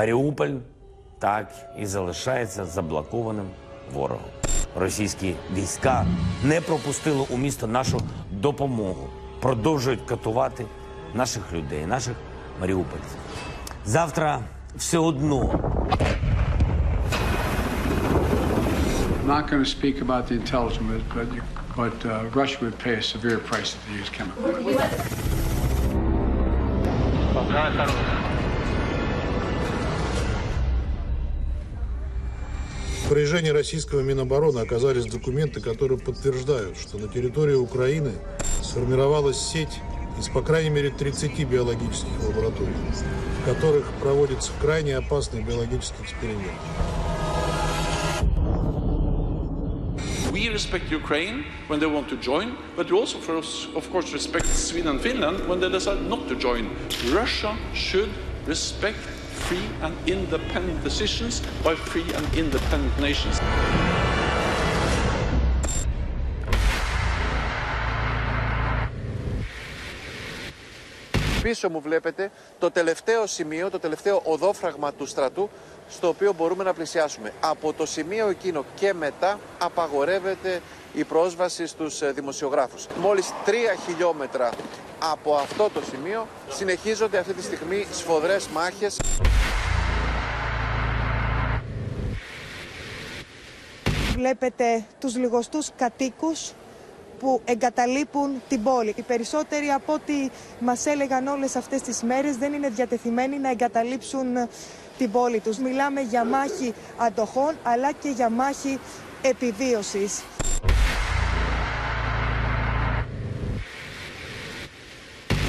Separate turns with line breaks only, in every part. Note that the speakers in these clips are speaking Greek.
Маріуполь так і залишається заблокованим ворогом. Російські війська не пропустили у місто нашу допомогу, продовжують катувати наших людей, наших маріупольців. Завтра все одно
not going to speak about the intelligence, but, you, but uh, Russia would pay a severe price if they use chemicals.
Распоряжении российского Минобороны оказались документы, которые подтверждают, что на территории Украины сформировалась сеть из по крайней мере 30 биологических лабораторий, в которых проводится крайне опасный биологический эксперимент.
We respect Ukraine when they want to join, but we also, us, of course, respect Sweden and Finland when they decide not to join. Russia should respect free and independent decisions by free and independent nations.
Πίσω μου βλέπετε το τελευταίο σημείο, το τελευταίο οδόφραγμα του στρατού στο οποίο μπορούμε να πλησιάσουμε. Από το σημείο εκείνο και μετά απαγορεύεται η πρόσβαση στους ε, δημοσιογράφους. Μόλις τρία χιλιόμετρα από αυτό το σημείο συνεχίζονται αυτή τη στιγμή σφοδρές μάχες.
Βλέπετε τους λιγοστούς κατοίκους που εγκαταλείπουν την πόλη. Οι περισσότεροι από ό,τι μας έλεγαν όλες αυτές τις μέρες δεν είναι διατεθειμένοι να εγκαταλείψουν την πόλη τους. Μιλάμε για μάχη αντοχών αλλά και για μάχη επιβίωσης.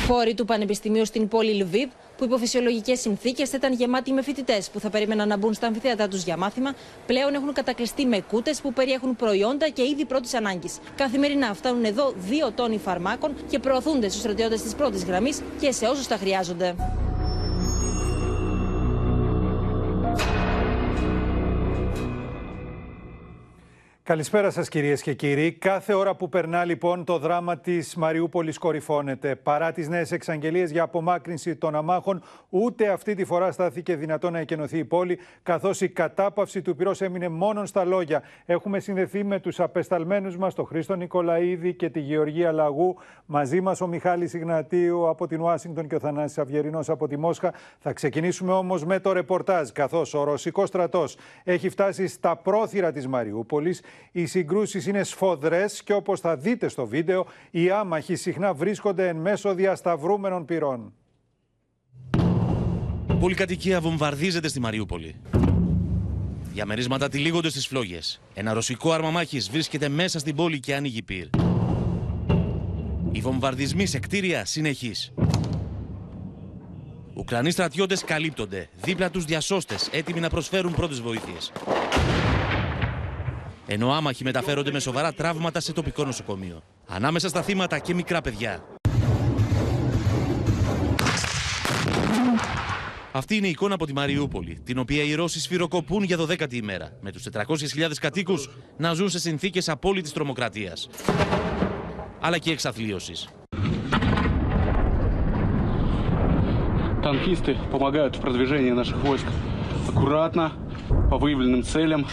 Χώροι του Πανεπιστημίου στην πόλη Λιβύβ, που υπό φυσιολογικές συνθήκες θα ήταν γεμάτοι με φοιτητές που θα περίμεναν να μπουν στα αμφιθέατα τους για μάθημα, πλέον έχουν κατακλειστεί με κούτες που περιέχουν προϊόντα και είδη πρώτης ανάγκης. Καθημερινά φτάνουν εδώ δύο τόνοι φαρμάκων και προωθούνται στους στρατιώτες της πρώτης γραμμής και σε όσους τα χρειάζονται.
Καλησπέρα σας κυρίες και κύριοι. Κάθε ώρα που περνά λοιπόν το δράμα της Μαριούπολης κορυφώνεται. Παρά τις νέες εξαγγελίες για απομάκρυνση των αμάχων, ούτε αυτή τη φορά στάθηκε δυνατό να εκενωθεί η πόλη, καθώς η κατάπαυση του πυρός έμεινε μόνο στα λόγια. Έχουμε συνδεθεί με τους απεσταλμένους μας, τον Χρήστο Νικολαίδη και τη Γεωργία Λαγού. Μαζί μας ο Μιχάλης Ιγνατίου από την Ουάσιγκτον και ο Θανάσης Αυγερινός από τη Μόσχα. Θα ξεκινήσουμε όμως με το ρεπορτάζ, καθώς ο Ρωσικός στρατός έχει φτάσει στα πρόθυρα της Μαριούπολης. Οι συγκρούσεις είναι σφοδρές και όπως θα δείτε στο βίντεο, οι άμαχοι συχνά βρίσκονται εν μέσω διασταυρούμενων πυρών.
Πολυκατοικία βομβαρδίζεται στη Μαριούπολη. Διαμερίσματα τυλίγονται στις φλόγες. Ένα ρωσικό άρμα μάχης βρίσκεται μέσα στην πόλη και ανοίγει πυρ. Οι βομβαρδισμοί σε κτίρια συνεχείς. Ουκρανοί στρατιώτες καλύπτονται. Δίπλα τους διασώστες έτοιμοι να προσφέρουν πρώτες βοήθειες ενώ άμαχοι μεταφέρονται με σοβαρά τραύματα σε τοπικό νοσοκομείο. Ανάμεσα στα θύματα και μικρά παιδιά. Αυτή είναι η εικόνα από τη Μαριούπολη, την οποία οι Ρώσοι σφυροκοπούν για 12η ημέρα, με τους 400.000 κατοίκους να ζουν σε συνθήκες απόλυτης τρομοκρατίας, αλλά και εξαθλίωσης.
Танкисты помогают в продвижении наших войск аккуратно, по выявленным целям,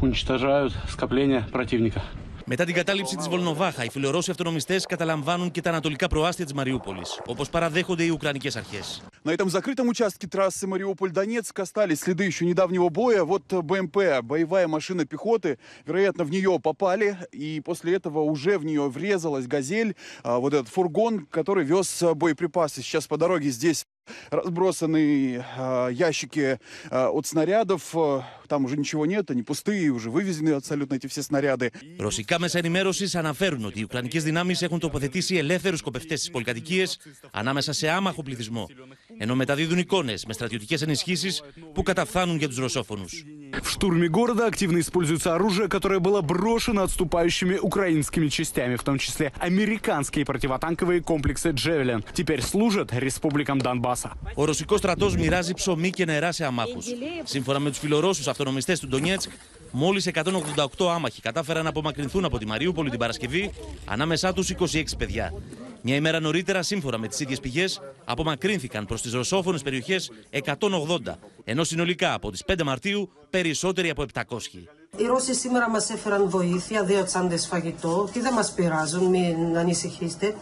уничтожают скопления противника.
Μετά την κατάληψη τη Βολνοβάχα, οι φιλορώσοι αυτονομιστέ καταλαμβάνουν και τα ανατολικά προάστια τη Μαριούπολη, όπω παραδέχονται οι Ουκρανικέ αρχέ.
На этом закрытом участке трассы Мариуполь-Донецк остались следы еще недавнего боя. Вот БМП, боевая машина пехоты, вероятно, в нее попали, и после этого уже в нее врезалась «Газель», вот этот фургон, который вез боеприпасы. Сейчас по дороге здесь разбросаны ящики от снарядов. Там уже ничего нет, они пустые, уже вывезены абсолютно эти все снаряды.
Ρωσικά μέσα ενημέρωση αναφέρουν ότι οι Ουκρανικέ δυνάμει έχουν τοποθετήσει ελεύθερου σκοπευτέ στι πολυκατοικίε ανάμεσα σε άμαχο πληθυσμό, ενώ μεταδίδουν εικόνε με στρατιωτικέ ενισχύσει που καταφθάνουν για του ρωσόφωνου.
В штурме города активно используется оружие, которое было брошено отступающими украинскими частями, в том числе американские противотанковые комплексы «Джевелин». Теперь служат республикам Донбасса.
Ο ρωσικό στρατό μοιράζει ψωμί και νερά σε αμάχου. Σύμφωνα με του φιλορώσου αυτονομιστέ του Ντονιέτσκ, μόλι 188 άμαχοι κατάφεραν να απομακρυνθούν από τη Μαριούπολη την Παρασκευή, ανάμεσά του 26 παιδιά. Μια ημέρα νωρίτερα, σύμφωνα με τις ίδιες πηγές, απομακρύνθηκαν προς τις ρωσόφωνες περιοχές 180, ενώ συνολικά από τις 5 Μαρτίου περισσότεροι από 700.
Οι Ρώσοι σήμερα μας έφεραν βοήθεια, δύο τσάντες φαγητό και δεν μας πειράζουν, μην ανησυχήσετε.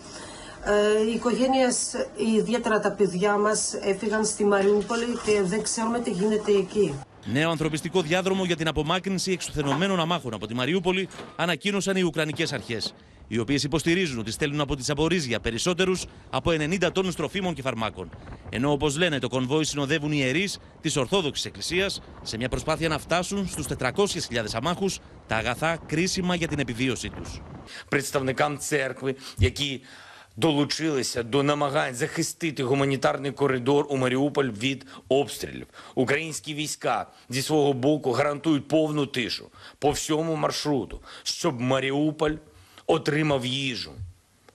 Ε, οι οικογένειες, ιδιαίτερα τα παιδιά μας, έφυγαν στη Μαριούπολη και δεν ξέρουμε τι γίνεται εκεί.
Νέο ανθρωπιστικό διάδρομο για την απομάκρυνση εξουθενωμένων αμάχων από τη Μαριούπολη ανακοίνωσαν οι Ουκρανικές αρχές, οι οποίες υποστηρίζουν ότι στέλνουν από τις Απορίζια περισσότερους από 90 τόνους τροφίμων και φαρμάκων. Ενώ, όπως λένε, το κονβόι συνοδεύουν ιερείς της Ορθόδοξης Εκκλησίας σε μια προσπάθεια να φτάσουν στους 400.000 αμάχους τα αγαθά κρίσιμα για την επιβίωσή τους.
представникам церкви, які долучилися до намагань захистити гуманітарний коридор у Маріуполь від обстрілів. Українські війська зі свого боку гарантують повну тишу по всьому маршруту, щоб Маріуполь отримав їжу,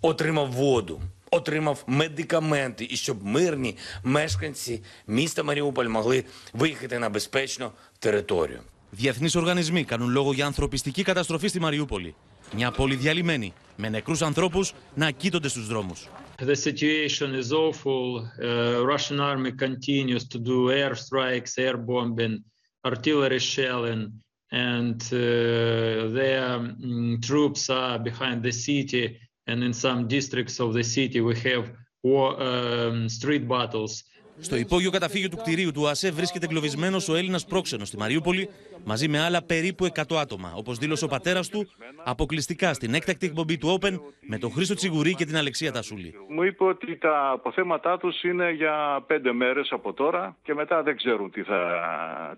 отримав воду, отримав медикаменти і щоб мирні мешканці міста Маріуполь могли виїхати на безпечну територію.
Διεθνεί οργανισμοί κάνουν λόγο για ανθρωπιστική καταστροφή στη Μαριούπολη. Μια πόλη διαλυμένη, με νεκρού ανθρώπου να κοίτονται στου δρόμου.
The situation is awful. Uh, Russian army continues to do air strikes, air bombing, artillery shelling, and uh, their mm, troops are behind the city. And in some districts of the city, we have war, um, street battles.
Στο υπόγειο καταφύγιο του κτηρίου του ΑΣΕ βρίσκεται εγκλωβισμένο ο Έλληνα πρόξενο στη Μαριούπολη μαζί με άλλα περίπου 100 άτομα, όπως δήλωσε ο πατέρας του αποκλειστικά στην έκτακτη εκπομπή του Open με τον Χρήστο Τσιγουρή και την Αλεξία Τασούλη.
Μου είπε ότι τα αποθέματά τους είναι για πέντε μέρες από τώρα και μετά δεν ξέρουν τι θα,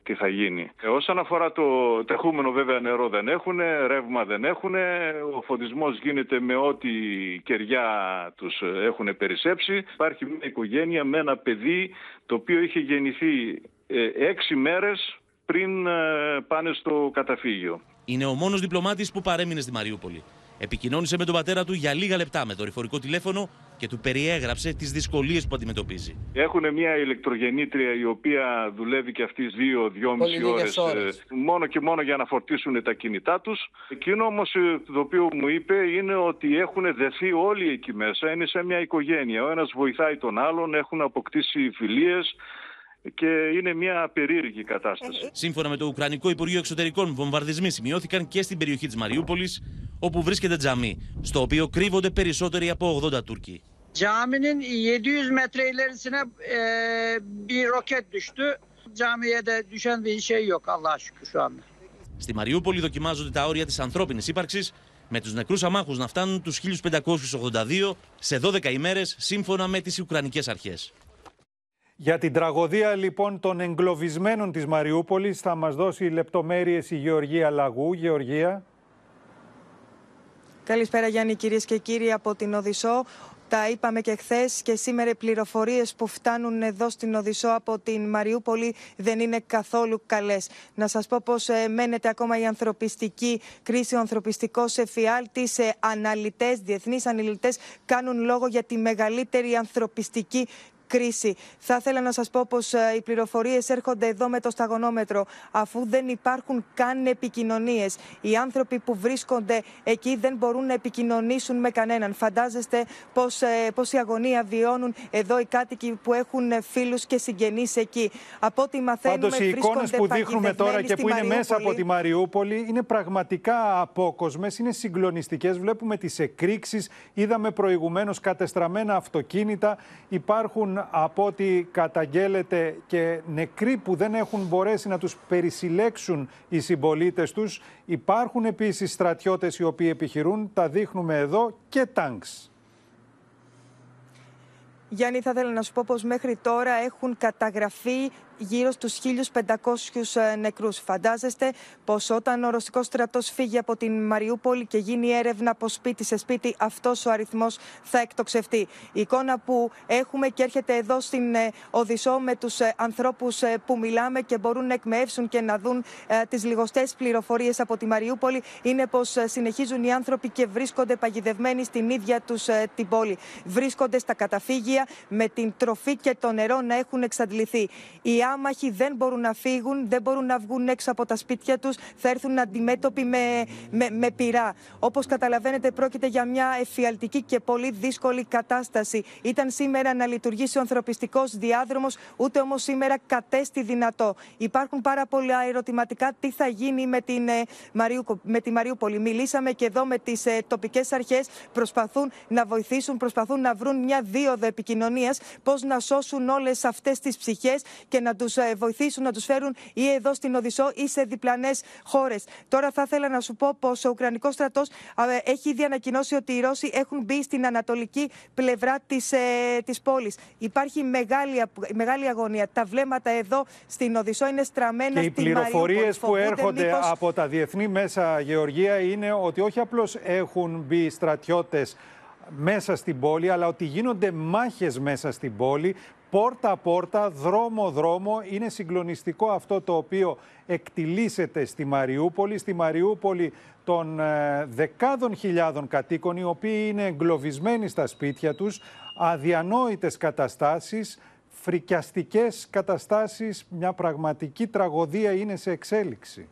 τι θα γίνει. Ε, όσον αφορά το τεχούμενο βέβαια νερό δεν έχουν, ρεύμα δεν έχουν, ο φωτισμός γίνεται με ό,τι κεριά τους έχουν περισσέψει. Υπάρχει μια οικογένεια με ένα παιδί το οποίο είχε γεννηθεί ε, έξι μέρες πριν ε, πάνε στο καταφύγιο.
Είναι ο μόνος διπλωμάτης που παρέμεινε στη Μαριούπολη. Επικοινώνησε με τον πατέρα του για λίγα λεπτά με δορυφορικό τηλέφωνο και του περιέγραψε τις δυσκολίες που αντιμετωπίζει.
Έχουν μια ηλεκτρογεννήτρια η οποία δουλεύει και αυτής δύο-δυόμιση
Πολύ
ώρες
λίγες ώρες.
μόνο και μόνο για να φορτίσουν τα κινητά τους. Εκείνο όμως το οποίο μου είπε είναι ότι έχουν δεθεί όλοι εκεί μέσα. Είναι σαν μια οικογένεια. Ο ένας βοηθάει τον άλλον, έχουν αποκτήσει φιλίες και είναι μια περίεργη κατάσταση.
Σύμφωνα με το Ουκρανικό Υπουργείο Εξωτερικών, βομβαρδισμοί σημειώθηκαν και στην περιοχή της Μαριούπολης, όπου βρίσκεται τζαμί, στο οποίο κρύβονται περισσότεροι από 80 Τούρκοι.
Caminin 700 metre ilerisine e, bir roket düştü. Camiye de düşen bir şey yok Allah'a şükür şu anda.
Στη Μαριούπολη δοκιμάζονται τα όρια της ανθρώπινης ύπαρξης, με τους νεκρούς αμάχους να φτάνουν τους 1582 σε 12 ημέρες, σύμφωνα με τις Ουκρανικές αρχές.
Για την τραγωδία λοιπόν των εγκλωβισμένων της Μαριούπολης θα μας δώσει λεπτομέρειες η Γεωργία Λαγού. Γεωργία.
Καλησπέρα Γιάννη κυρίες και κύριοι από την Οδυσσό. Τα είπαμε και χθες και σήμερα οι πληροφορίες που φτάνουν εδώ στην Οδυσσό από την Μαριούπολη δεν είναι καθόλου καλές. Να σας πω πω μένεται ακόμα η ανθρωπιστική κρίση, ο ανθρωπιστικός εφιάλτης. Αναλυτές, διεθνείς αναλυτές κάνουν λόγο για τη μεγαλύτερη ανθρωπιστική κρίση. Θα ήθελα να σας πω πως ε, οι πληροφορίες έρχονται εδώ με το σταγονόμετρο αφού δεν υπάρχουν καν επικοινωνίες. Οι άνθρωποι που βρίσκονται εκεί δεν μπορούν να επικοινωνήσουν με κανέναν. Φαντάζεστε πως, ε, πως η αγωνία βιώνουν εδώ οι κάτοικοι που έχουν ε, φίλους και συγγενείς εκεί. Από ό,τι μαθαίνουμε
Πάντως οι εικόνες
βρίσκονται
που δείχνουμε τώρα
παγιδευμένοι
και
στη
που είναι μέσα από
Μαριούπολη.
τη Μαριούπολη είναι πραγματικά απόκοσμες, είναι συγκλονιστικές. Βλέπουμε τις εκρήξεις, είδαμε προηγουμένως κατεστραμμένα αυτοκίνητα. Υπάρχουν από ό,τι καταγγέλλεται και νεκροί που δεν έχουν μπορέσει να τους περισυλλέξουν οι συμπολίτες τους. Υπάρχουν επίσης στρατιώτες οι οποίοι επιχειρούν, τα δείχνουμε εδώ, και τάγκς.
Γιάννη, θα ήθελα να σου πω πως μέχρι τώρα έχουν καταγραφεί γύρω στους 1.500 νεκρούς. Φαντάζεστε πως όταν ο ρωσικός στρατός φύγει από την Μαριούπολη και γίνει έρευνα από σπίτι σε σπίτι, αυτός ο αριθμός θα εκτοξευτεί. Η εικόνα που έχουμε και έρχεται εδώ στην ε, Οδυσσό με τους ε, ανθρώπους ε, που μιλάμε και μπορούν να εκμεύσουν και να δουν ε, τις λιγοστές πληροφορίες από τη Μαριούπολη είναι πως ε, συνεχίζουν οι άνθρωποι και βρίσκονται παγιδευμένοι στην ίδια τους ε, την πόλη. Βρίσκονται στα καταφύγια με την τροφή και το νερό να έχουν εξαντληθεί. Οι άμαχοι δεν μπορούν να φύγουν, δεν μπορούν να βγουν έξω από τα σπίτια τους, θα έρθουν αντιμέτωποι με, με, με πυρά. Όπως καταλαβαίνετε, πρόκειται για μια εφιαλτική και πολύ δύσκολη κατάσταση. Ήταν σήμερα να λειτουργήσει ο ανθρωπιστικός διάδρομος, ούτε όμως σήμερα κατέστη δυνατό. Υπάρχουν πάρα πολλά ερωτηματικά τι θα γίνει με, την, ε, Μαριου, με τη Μαριούπολη; Μιλήσαμε και εδώ με τις ε, τοπικές αρχές. Προσπαθούν να βοηθήσουν, προσπαθούν να βρουν μια δίωδο επικοινωνίας, πώς να σώσουν όλες αυτές τις ψυχές και να τους βοηθήσουν να τους φέρουν ή εδώ στην Οδυσσό ή σε διπλανές χώρες. Τώρα θα ήθελα να σου πω πως ο Ουκρανικός στρατός έχει ήδη ανακοινώσει ότι οι Ρώσοι έχουν μπει στην ανατολική πλευρά της ε, της πόλης. Υπάρχει μεγάλη, μεγάλη αγωνία. Τα βλέμματα εδώ στην Οδυσσό είναι στραμμένα
και
στην
οι πληροφορίες που
Φοβούνται
έρχονται
μήπως-
από τα διεθνή μέσα, Γεωργία, είναι ότι όχι απλώς έχουν μπει στρατιώτες μέσα στην πόλη, αλλά ότι γίνονται μάχες μέσα στην πόλη, πόρτα-πόρτα, δρόμο-δρόμο. Είναι συγκλονιστικό αυτό το οποίο εκτιλήσεται στη Μαριούπολη. Στη Μαριούπολη των ε, δεκάδων χιλιάδων κατοίκων, οι οποίοι είναι εγκλωβισμένοι στα σπίτια τους, αδιανόητες καταστάσεις, φρικιαστικές καταστάσεις, μια πραγματική τραγωδία είναι σε εξέλιξη.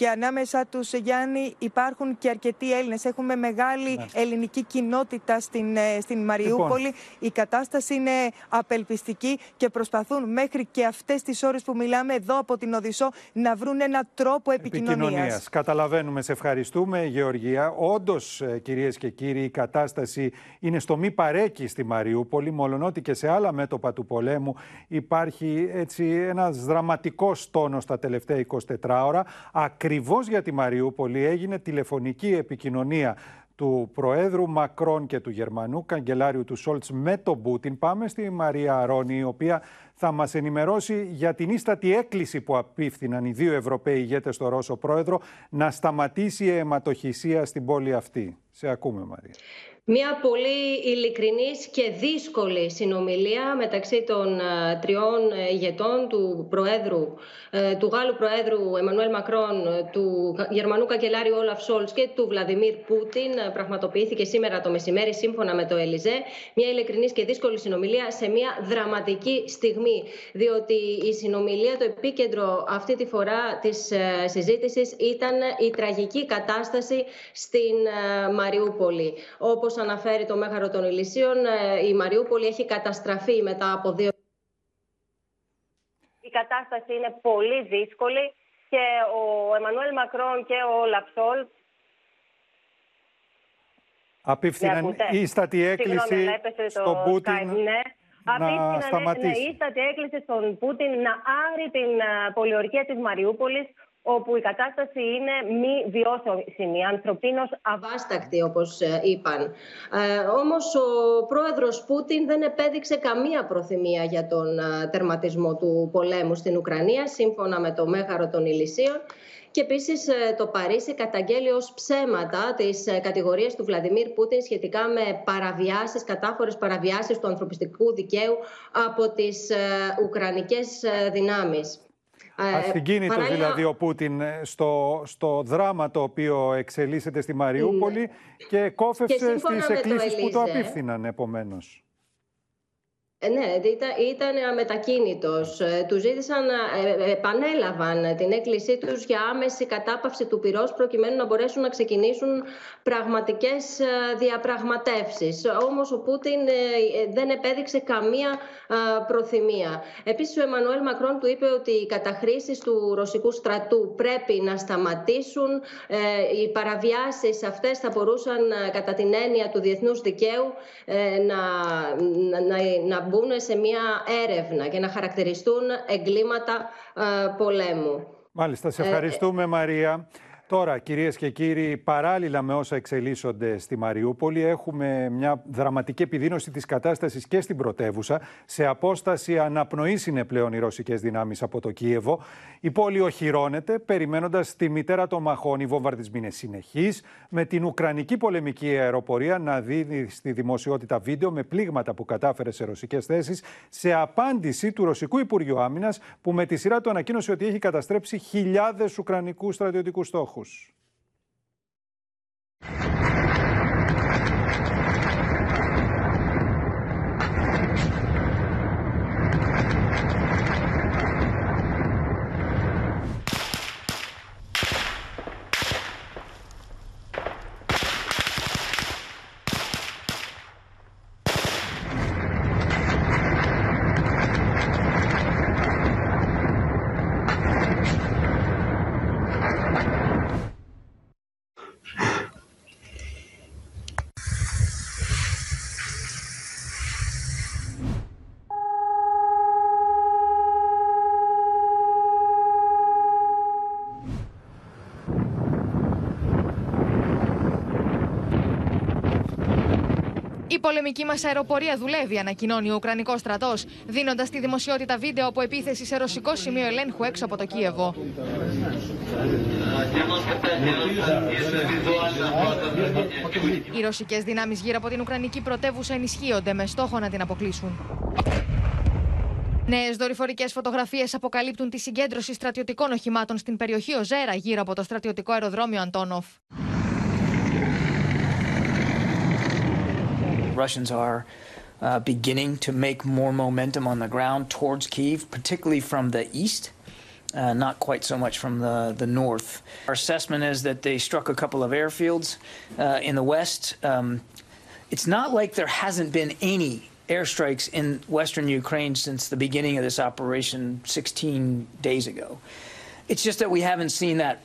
Και ανάμεσα τους, Γιάννη, υπάρχουν και αρκετοί Έλληνες. Έχουμε μεγάλη
Ναι.
ελληνική κοινότητα στην, ε, στην Μαριούπολη.
Λοιπόν.
Η κατάσταση είναι απελπιστική και προσπαθούν μέχρι και αυτές τις ώρες που μιλάμε εδώ από την Οδυσσό να βρουν έναν τρόπο επικοινωνίας.
επικοινωνίας. Καταλαβαίνουμε, σε ευχαριστούμε Γεωργία. Όντως, ε, κυρίες και κύριοι, η κατάσταση είναι στο μη παρέκει στη Μαριούπολη, μολονότι και σε άλλα μέτωπα του πολέμου υπάρχει έτσι ένας δραματικός τόνος τα τελευταία 24 ώρα. Ακριβώς για τη Μαριούπολη έγινε τηλεφωνική επικοινωνία του Προέδρου Μακρόν και του Γερμανού Καγκελάριου του Σόλτς με τον Πούτιν. Πάμε στη Μαρία Αρώνη, η οποία θα μας ενημερώσει για την ίστατη έκκληση που απίφθηναν οι δύο Ευρωπαίοι ηγέτες στο Ρώσο Πρόεδρο να σταματήσει η αιματοχυσία στην πόλη αυτή. Σε ακούμε Μαρία.
Μια πολύ ειλικρινής και δύσκολη συνομιλία μεταξύ των ε, τριών ε, ηγετών του Προέδρου, ε, του Γάλλου Προέδρου Εμμανουέλ Μακρόν, ε, του Κα- Γερμανού Καγκελάριου Όλαφ Σόλτς και του Βλαδιμίρ Πούτιν. Ε, Πραγματοποιήθηκε σήμερα το μεσημέρι σύμφωνα με το Ελιζέ. Μια ειλικρινής και δύσκολη συνομιλία σε μια δραματική στιγμή. Διότι η συνομιλία, το επίκεντρο αυτή τη φορά της ε, συζήτησης ήταν η τραγική κατάσταση στην ε, Μαριούπολη. Όπως αναφέρει το Μέγαρο των Ηλυσίων, ε, η Μαριούπολη έχει καταστραφεί μετά από δύο
Η κατάσταση είναι πολύ δύσκολη και ο Εμμανουέλ Μακρόν και ο Λαψόλ
Απίφθηναν
ακούτε;
ίστατη έκκληση
Συγγνώμη, αλλά έπεσε το
στον Πούτιν
Skype, ναι.
Να
Απίφθηναν, ναι,
σταματήσει.
Ναι, ίστατη έκκληση στον Πούτιν να άρει την α, πολιορκία της Μαριούπολης όπου η κατάσταση είναι μη βιώσιμη, ανθρωπίνως
αβάστακτη όπως ε, είπαν. Ε, όμως ο πρόεδρος Πούτιν δεν επέδειξε καμία προθυμία για τον ε, τερματισμό του πολέμου στην Ουκρανία σύμφωνα με το Μέγαρο των Ηλυσίων και επίσης το Παρίσι καταγγέλει ως ψέματα τις κατηγορίες του Βλαντιμίρ Πούτιν σχετικά με παραβιάσεις, κατάφορες παραβιάσεις του ανθρωπιστικού δικαίου από τις Ουκρανικές δυνάμεις.
Ασυγκίνητος
παράλληλα-
δηλαδή ο Πούτιν ε, στο, στο δράμα το οποίο εξελίσσεται στη Μαριούπολη και κόφευσε
Και σύμφωνα
στις
με το
εκκλήσεις που το
Ελίζε,
απίφθηναν επομένως.
Ε, Ναι, ήταν, ήταν αμετακίνητος. Ε, Τους ζήτησαν, ε, ε, επανέλαβαν την έκκλησή τους για άμεση κατάπαυση του πυρός προκειμένου να μπορέσουν να ξεκινήσουν πραγματικές ε, διαπραγματεύσεις. Όμως ο Πούτιν ε, ε, δεν επέδειξε καμία ε, προθυμία. Επίσης ο Εμμανουέλ Μακρόν του είπε ότι οι καταχρήσεις του ρωσικού στρατού πρέπει να σταματήσουν. Ε, Οι παραβιάσεις αυτές θα μπορούσαν ε, κατά την έννοια του διεθνούς δικαίου ε, να, να, να, να μπουν σε μια έρευνα και να χαρακτηριστούν εγκλήματα ε, πολέμου.
Μάλιστα, σε
Ε,
ευχαριστούμε Μαρία. Τώρα, κυρίες και κύριοι, παράλληλα με όσα εξελίσσονται στη Μαριούπολη, έχουμε μια δραματική επιδείνωση της κατάστασης και στην πρωτεύουσα. Σε απόσταση αναπνοής είναι πλέον οι ρωσικές δυνάμεις από το Κίεβο. Η πόλη οχυρώνεται, περιμένοντας τη μητέρα των μαχών. Οι βομβαρδισμοί είναι συνεχείς, με την Ουκρανική πολεμική αεροπορία να δίνει στη δημοσιότητα βίντεο με πλήγματα που κατάφερε σε ρωσικές θέσεις, σε απάντηση του Ρωσικού Υπουργείου Άμυνας, που με τη σειρά του ανακοίνωσε ότι έχει καταστρέψει χιλιάδες Ουκρανικούς στρατιωτικούς στόχους στόχους.
Πολεμική μας αεροπορία δουλεύει, ανακοινώνει ο Ουκρανικός στρατός, δίνοντας τη δημοσιότητα βίντεο από επίθεση σε ρωσικό σημείο ελέγχου έξω από το Κίεβο. Οι ρωσικές δυνάμεις γύρω από την Ουκρανική πρωτεύουσα ενισχύονται με στόχο να την αποκλείσουν. Νέες δορυφορικές φωτογραφίες αποκαλύπτουν τη συγκέντρωση στρατιωτικών οχημάτων στην περιοχή Οζέρα γύρω από το στρατιωτικό αεροδρόμιο Αντόνοφ.
Russians are uh, beginning to make more momentum on the ground towards Kiev, particularly from the east. Uh, not quite so much from the, the north. Our assessment is that they struck a couple of airfields uh, in the west. Um, it's not like there hasn't been any airstrikes in western Ukraine since the beginning of this operation 16 days ago. It's just that we haven't seen that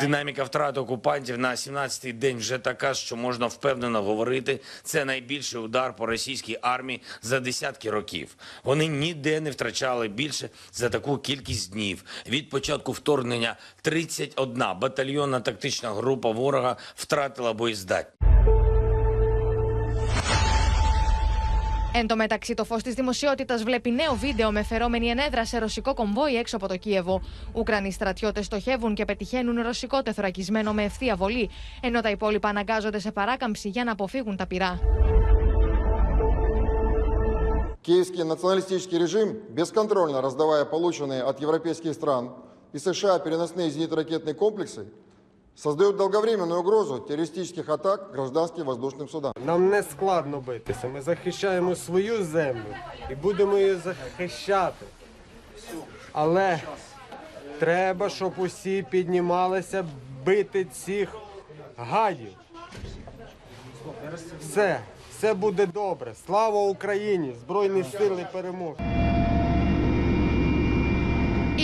Динаміка втрат окупантів на 17-й день вже така, що можна впевнено говорити, це найбільший удар по російській армії за десятки років. Вони ніде не втрачали більше за таку кількість днів. Від початку вторгнення 31 батальйонна тактична група ворога втратила боєздатність.
Εν τω μεταξύ, το φω τη δημοσιότητα βλέπει νέο βίντεο με φερόμενη ενέδρα σε ρωσικό κομβόι έξω από το Κίεβο. Ουκρανοί στρατιώτε στοχεύουν και πετυχαίνουν ρωσικό τεθωρακισμένο με ευθεία βολή, ενώ τα υπόλοιπα αναγκάζονται σε παράκαμψη για να αποφύγουν τα πυρά.
Киевский националистический режим, бесконтрольно раздавая полученные от европейских стран и США переносные зенитно-ракетные комплексы, создает долговременную угрозу террористических атак гражданским воздушным судам.
Нам не складно битися. Ми захищаємо свою землю і будемо її захищати. Але треба, щоб усі піднімалися бити цих гадів. Все, все буде добре. Слава Україні! Збройні сили перемоги!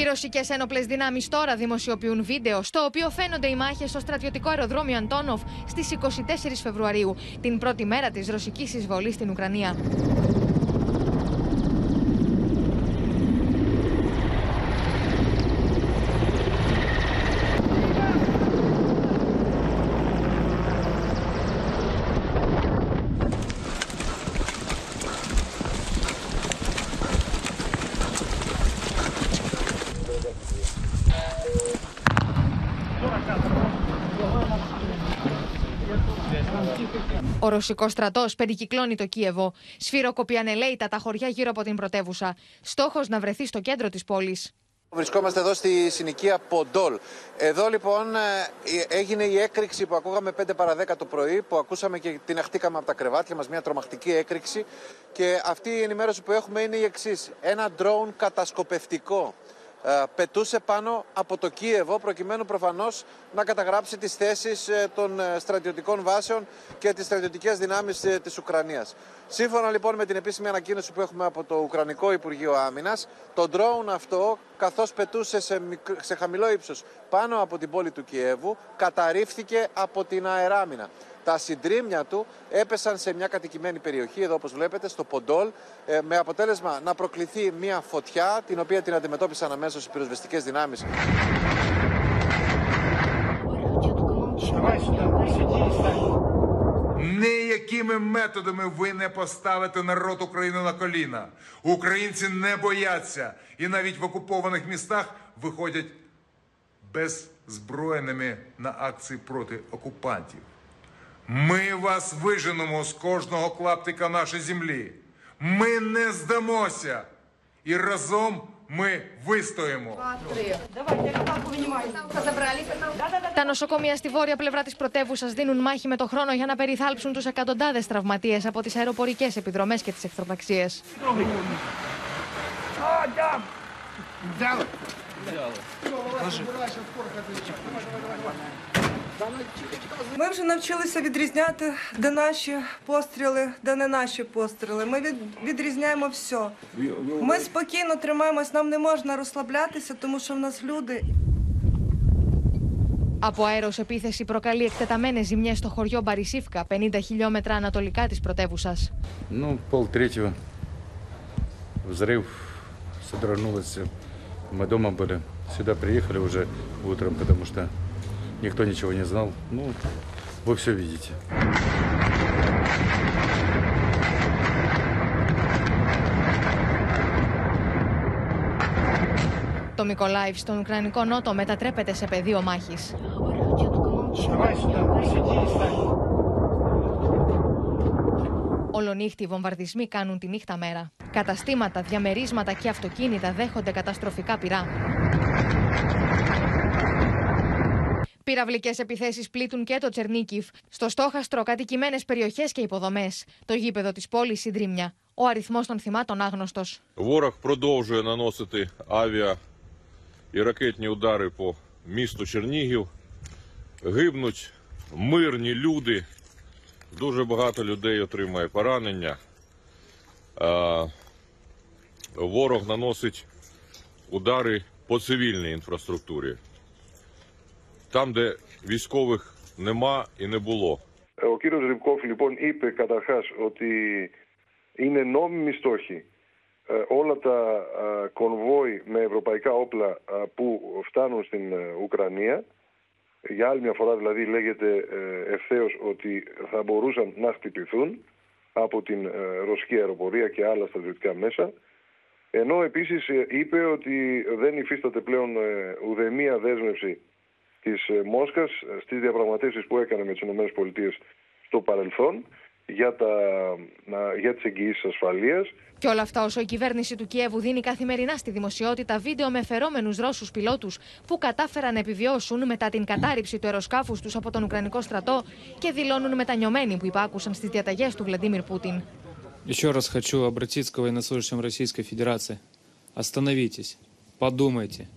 Οι ρωσικέ ένοπλες δυνάμεις τώρα δημοσιοποιούν βίντεο στο οποίο φαίνονται οι μάχες στο στρατιωτικό αεροδρόμιο Αντόνοφ στις 24 Φεβρουαρίου, την πρώτη μέρα της ρωσικής εισβολής στην Ουκρανία. Ο ρωσικό στρατός περικυκλώνει το Κίεβο. Σφυροκοπεί ανελαίητα τα χωριά γύρω από την πρωτεύουσα. Στόχος να βρεθεί στο κέντρο της πόλης.
Βρισκόμαστε εδώ στη συνοικία Ποντόλ. Εδώ λοιπόν ε, έγινε η έκρηξη που ακούγαμε 5 παρα 10 το πρωί, που ακούσαμε και την αχτήκαμε από τα κρεβάτια μας, μια τρομακτική έκρηξη. Και αυτή η ενημέρωση που έχουμε είναι η εξής. Ένα ντρόουν κατασκοπευτικό ε, πετούσε πάνω από το Κίεβο προκειμένου προφανώς να καταγράψει τις θέσεις ε, των ε, στρατιωτικών βάσεων και τις στρατιωτικές δυνάμεις της Ουκρανίας. Σύμφωνα λοιπόν με την επίσημη ανακοίνωση που έχουμε από το Ουκρανικό Υπουργείο Άμυνας, το ντρόουν αυτό καθώς πετούσε σε, σε χαμηλό ύψος πάνω από την πόλη του Κιέβου καταρρίφθηκε από την αεράμινα. Τα συντρίμια του έπεσαν σε μια κατοικημένη περιοχή, εδώ όπως βλέπετε, στο Ποντόλ, με αποτέλεσμα να προκληθεί μια φωτιά, την οποία την αντιμετώπισαν αμέσως οι πυροσβεστικές δυνάμεις.
Ніякими методами ви не поставите народ України на коліна. Українці не бояться і навіть в окупованих містах виходять беззброєними на акції проти окупантів. Ми вас виженемо з кожного клаптика нашої землі. Ми не здамося. І разом ми вистоїмо.
Τα νοσοκομεία στη βόρεια πλευρά τη πρωτεύουσα δίνουν μάχη με το χρόνο για να περιθάλψουν του εκατοντάδε τραυματίε από τι αεροπορικέ επιδρομέ και τι εχθροπραξίε.
Ми вже навчилися відрізняти, де наші постріли, де не наші постріли. Ми від, відрізняємо все. Ми спокійно тримаємось, нам не можна розслаблятися, тому що в нас люди.
Από αεροσεπίθεση προκαλεί εκτεταμένες ζημιές στο χωριό Μπαρισίφκα, 50 χιλιόμετρα ανατολικά της πρωτεύουσας.
Ну, полтретьего. Взрыв содрогнулся. Мы дома были. Сюда приехали уже утром, потому что никто ничего не знал. Ну, вы все видите.
Το Μικολάιβ στον Ουκρανικό Νότο μετατρέπεται σε πεδίο μάχης. Ολονύχτη οι βομβαρδισμοί κάνουν τη νύχτα μέρα. Καταστήματα, διαμερίσματα και αυτοκίνητα δέχονται καταστροφικά πυρά. Πυραυλικές επιθέσεις πλήττουν και το Τσερνίκιφ. Στο στόχαστρο κατοικημένες περιοχές και υποδομές. Το γήπεδο της πόλης συντρίμια. Ο αριθμός των θυμάτων άγνωστος.
Ворог продовжує наносити авіа і ракетні удари по місту Чернігів. Гибнуть мирні люди. Дуже багато людей отримає поранення. А, Ворог наносить удари по цивільній інфраструктурі. Там, де військових нема і не було.
Ο κύριος Ρυμπκόφ λοιπόν είπε καταρχάς ότι είναι νόμιμοι στόχοι ε, όλα τα ε, κονβόι με ευρωπαϊκά όπλα ε, που φτάνουν στην ε, Ουκρανία. Για άλλη μια φορά δηλαδή λέγεται ε, ευθέως ότι θα μπορούσαν να χτυπηθούν από την ε, ρωσική αεροπορία και άλλα στρατιωτικά μέσα. Ενώ επίσης ε, είπε ότι δεν υφίσταται πλέον ε, ουδεμία δέσμευση της ε, Μόσχας ε, στις διαπραγματεύσεις που έκανε με τις ΗΠΑ στο παρελθόν για, τα, να- για τις εγγυήσεις ασφαλείας.
Και όλα αυτά όσο η κυβέρνηση του Κιέβου δίνει καθημερινά στη δημοσιότητα βίντεο με φερόμενους Ρώσους πιλότους που κατάφεραν να επιβιώσουν μετά την κατάρριψη του αεροσκάφους τους από τον Ουκρανικό στρατό και δηλώνουν μετανιωμένοι που υπάκουσαν στις διαταγές του Βλαντίμιρ Πούτιν.
Еще раз хочу обратиться к военнослужащим Российской Федерации. Остановитесь, подумайте.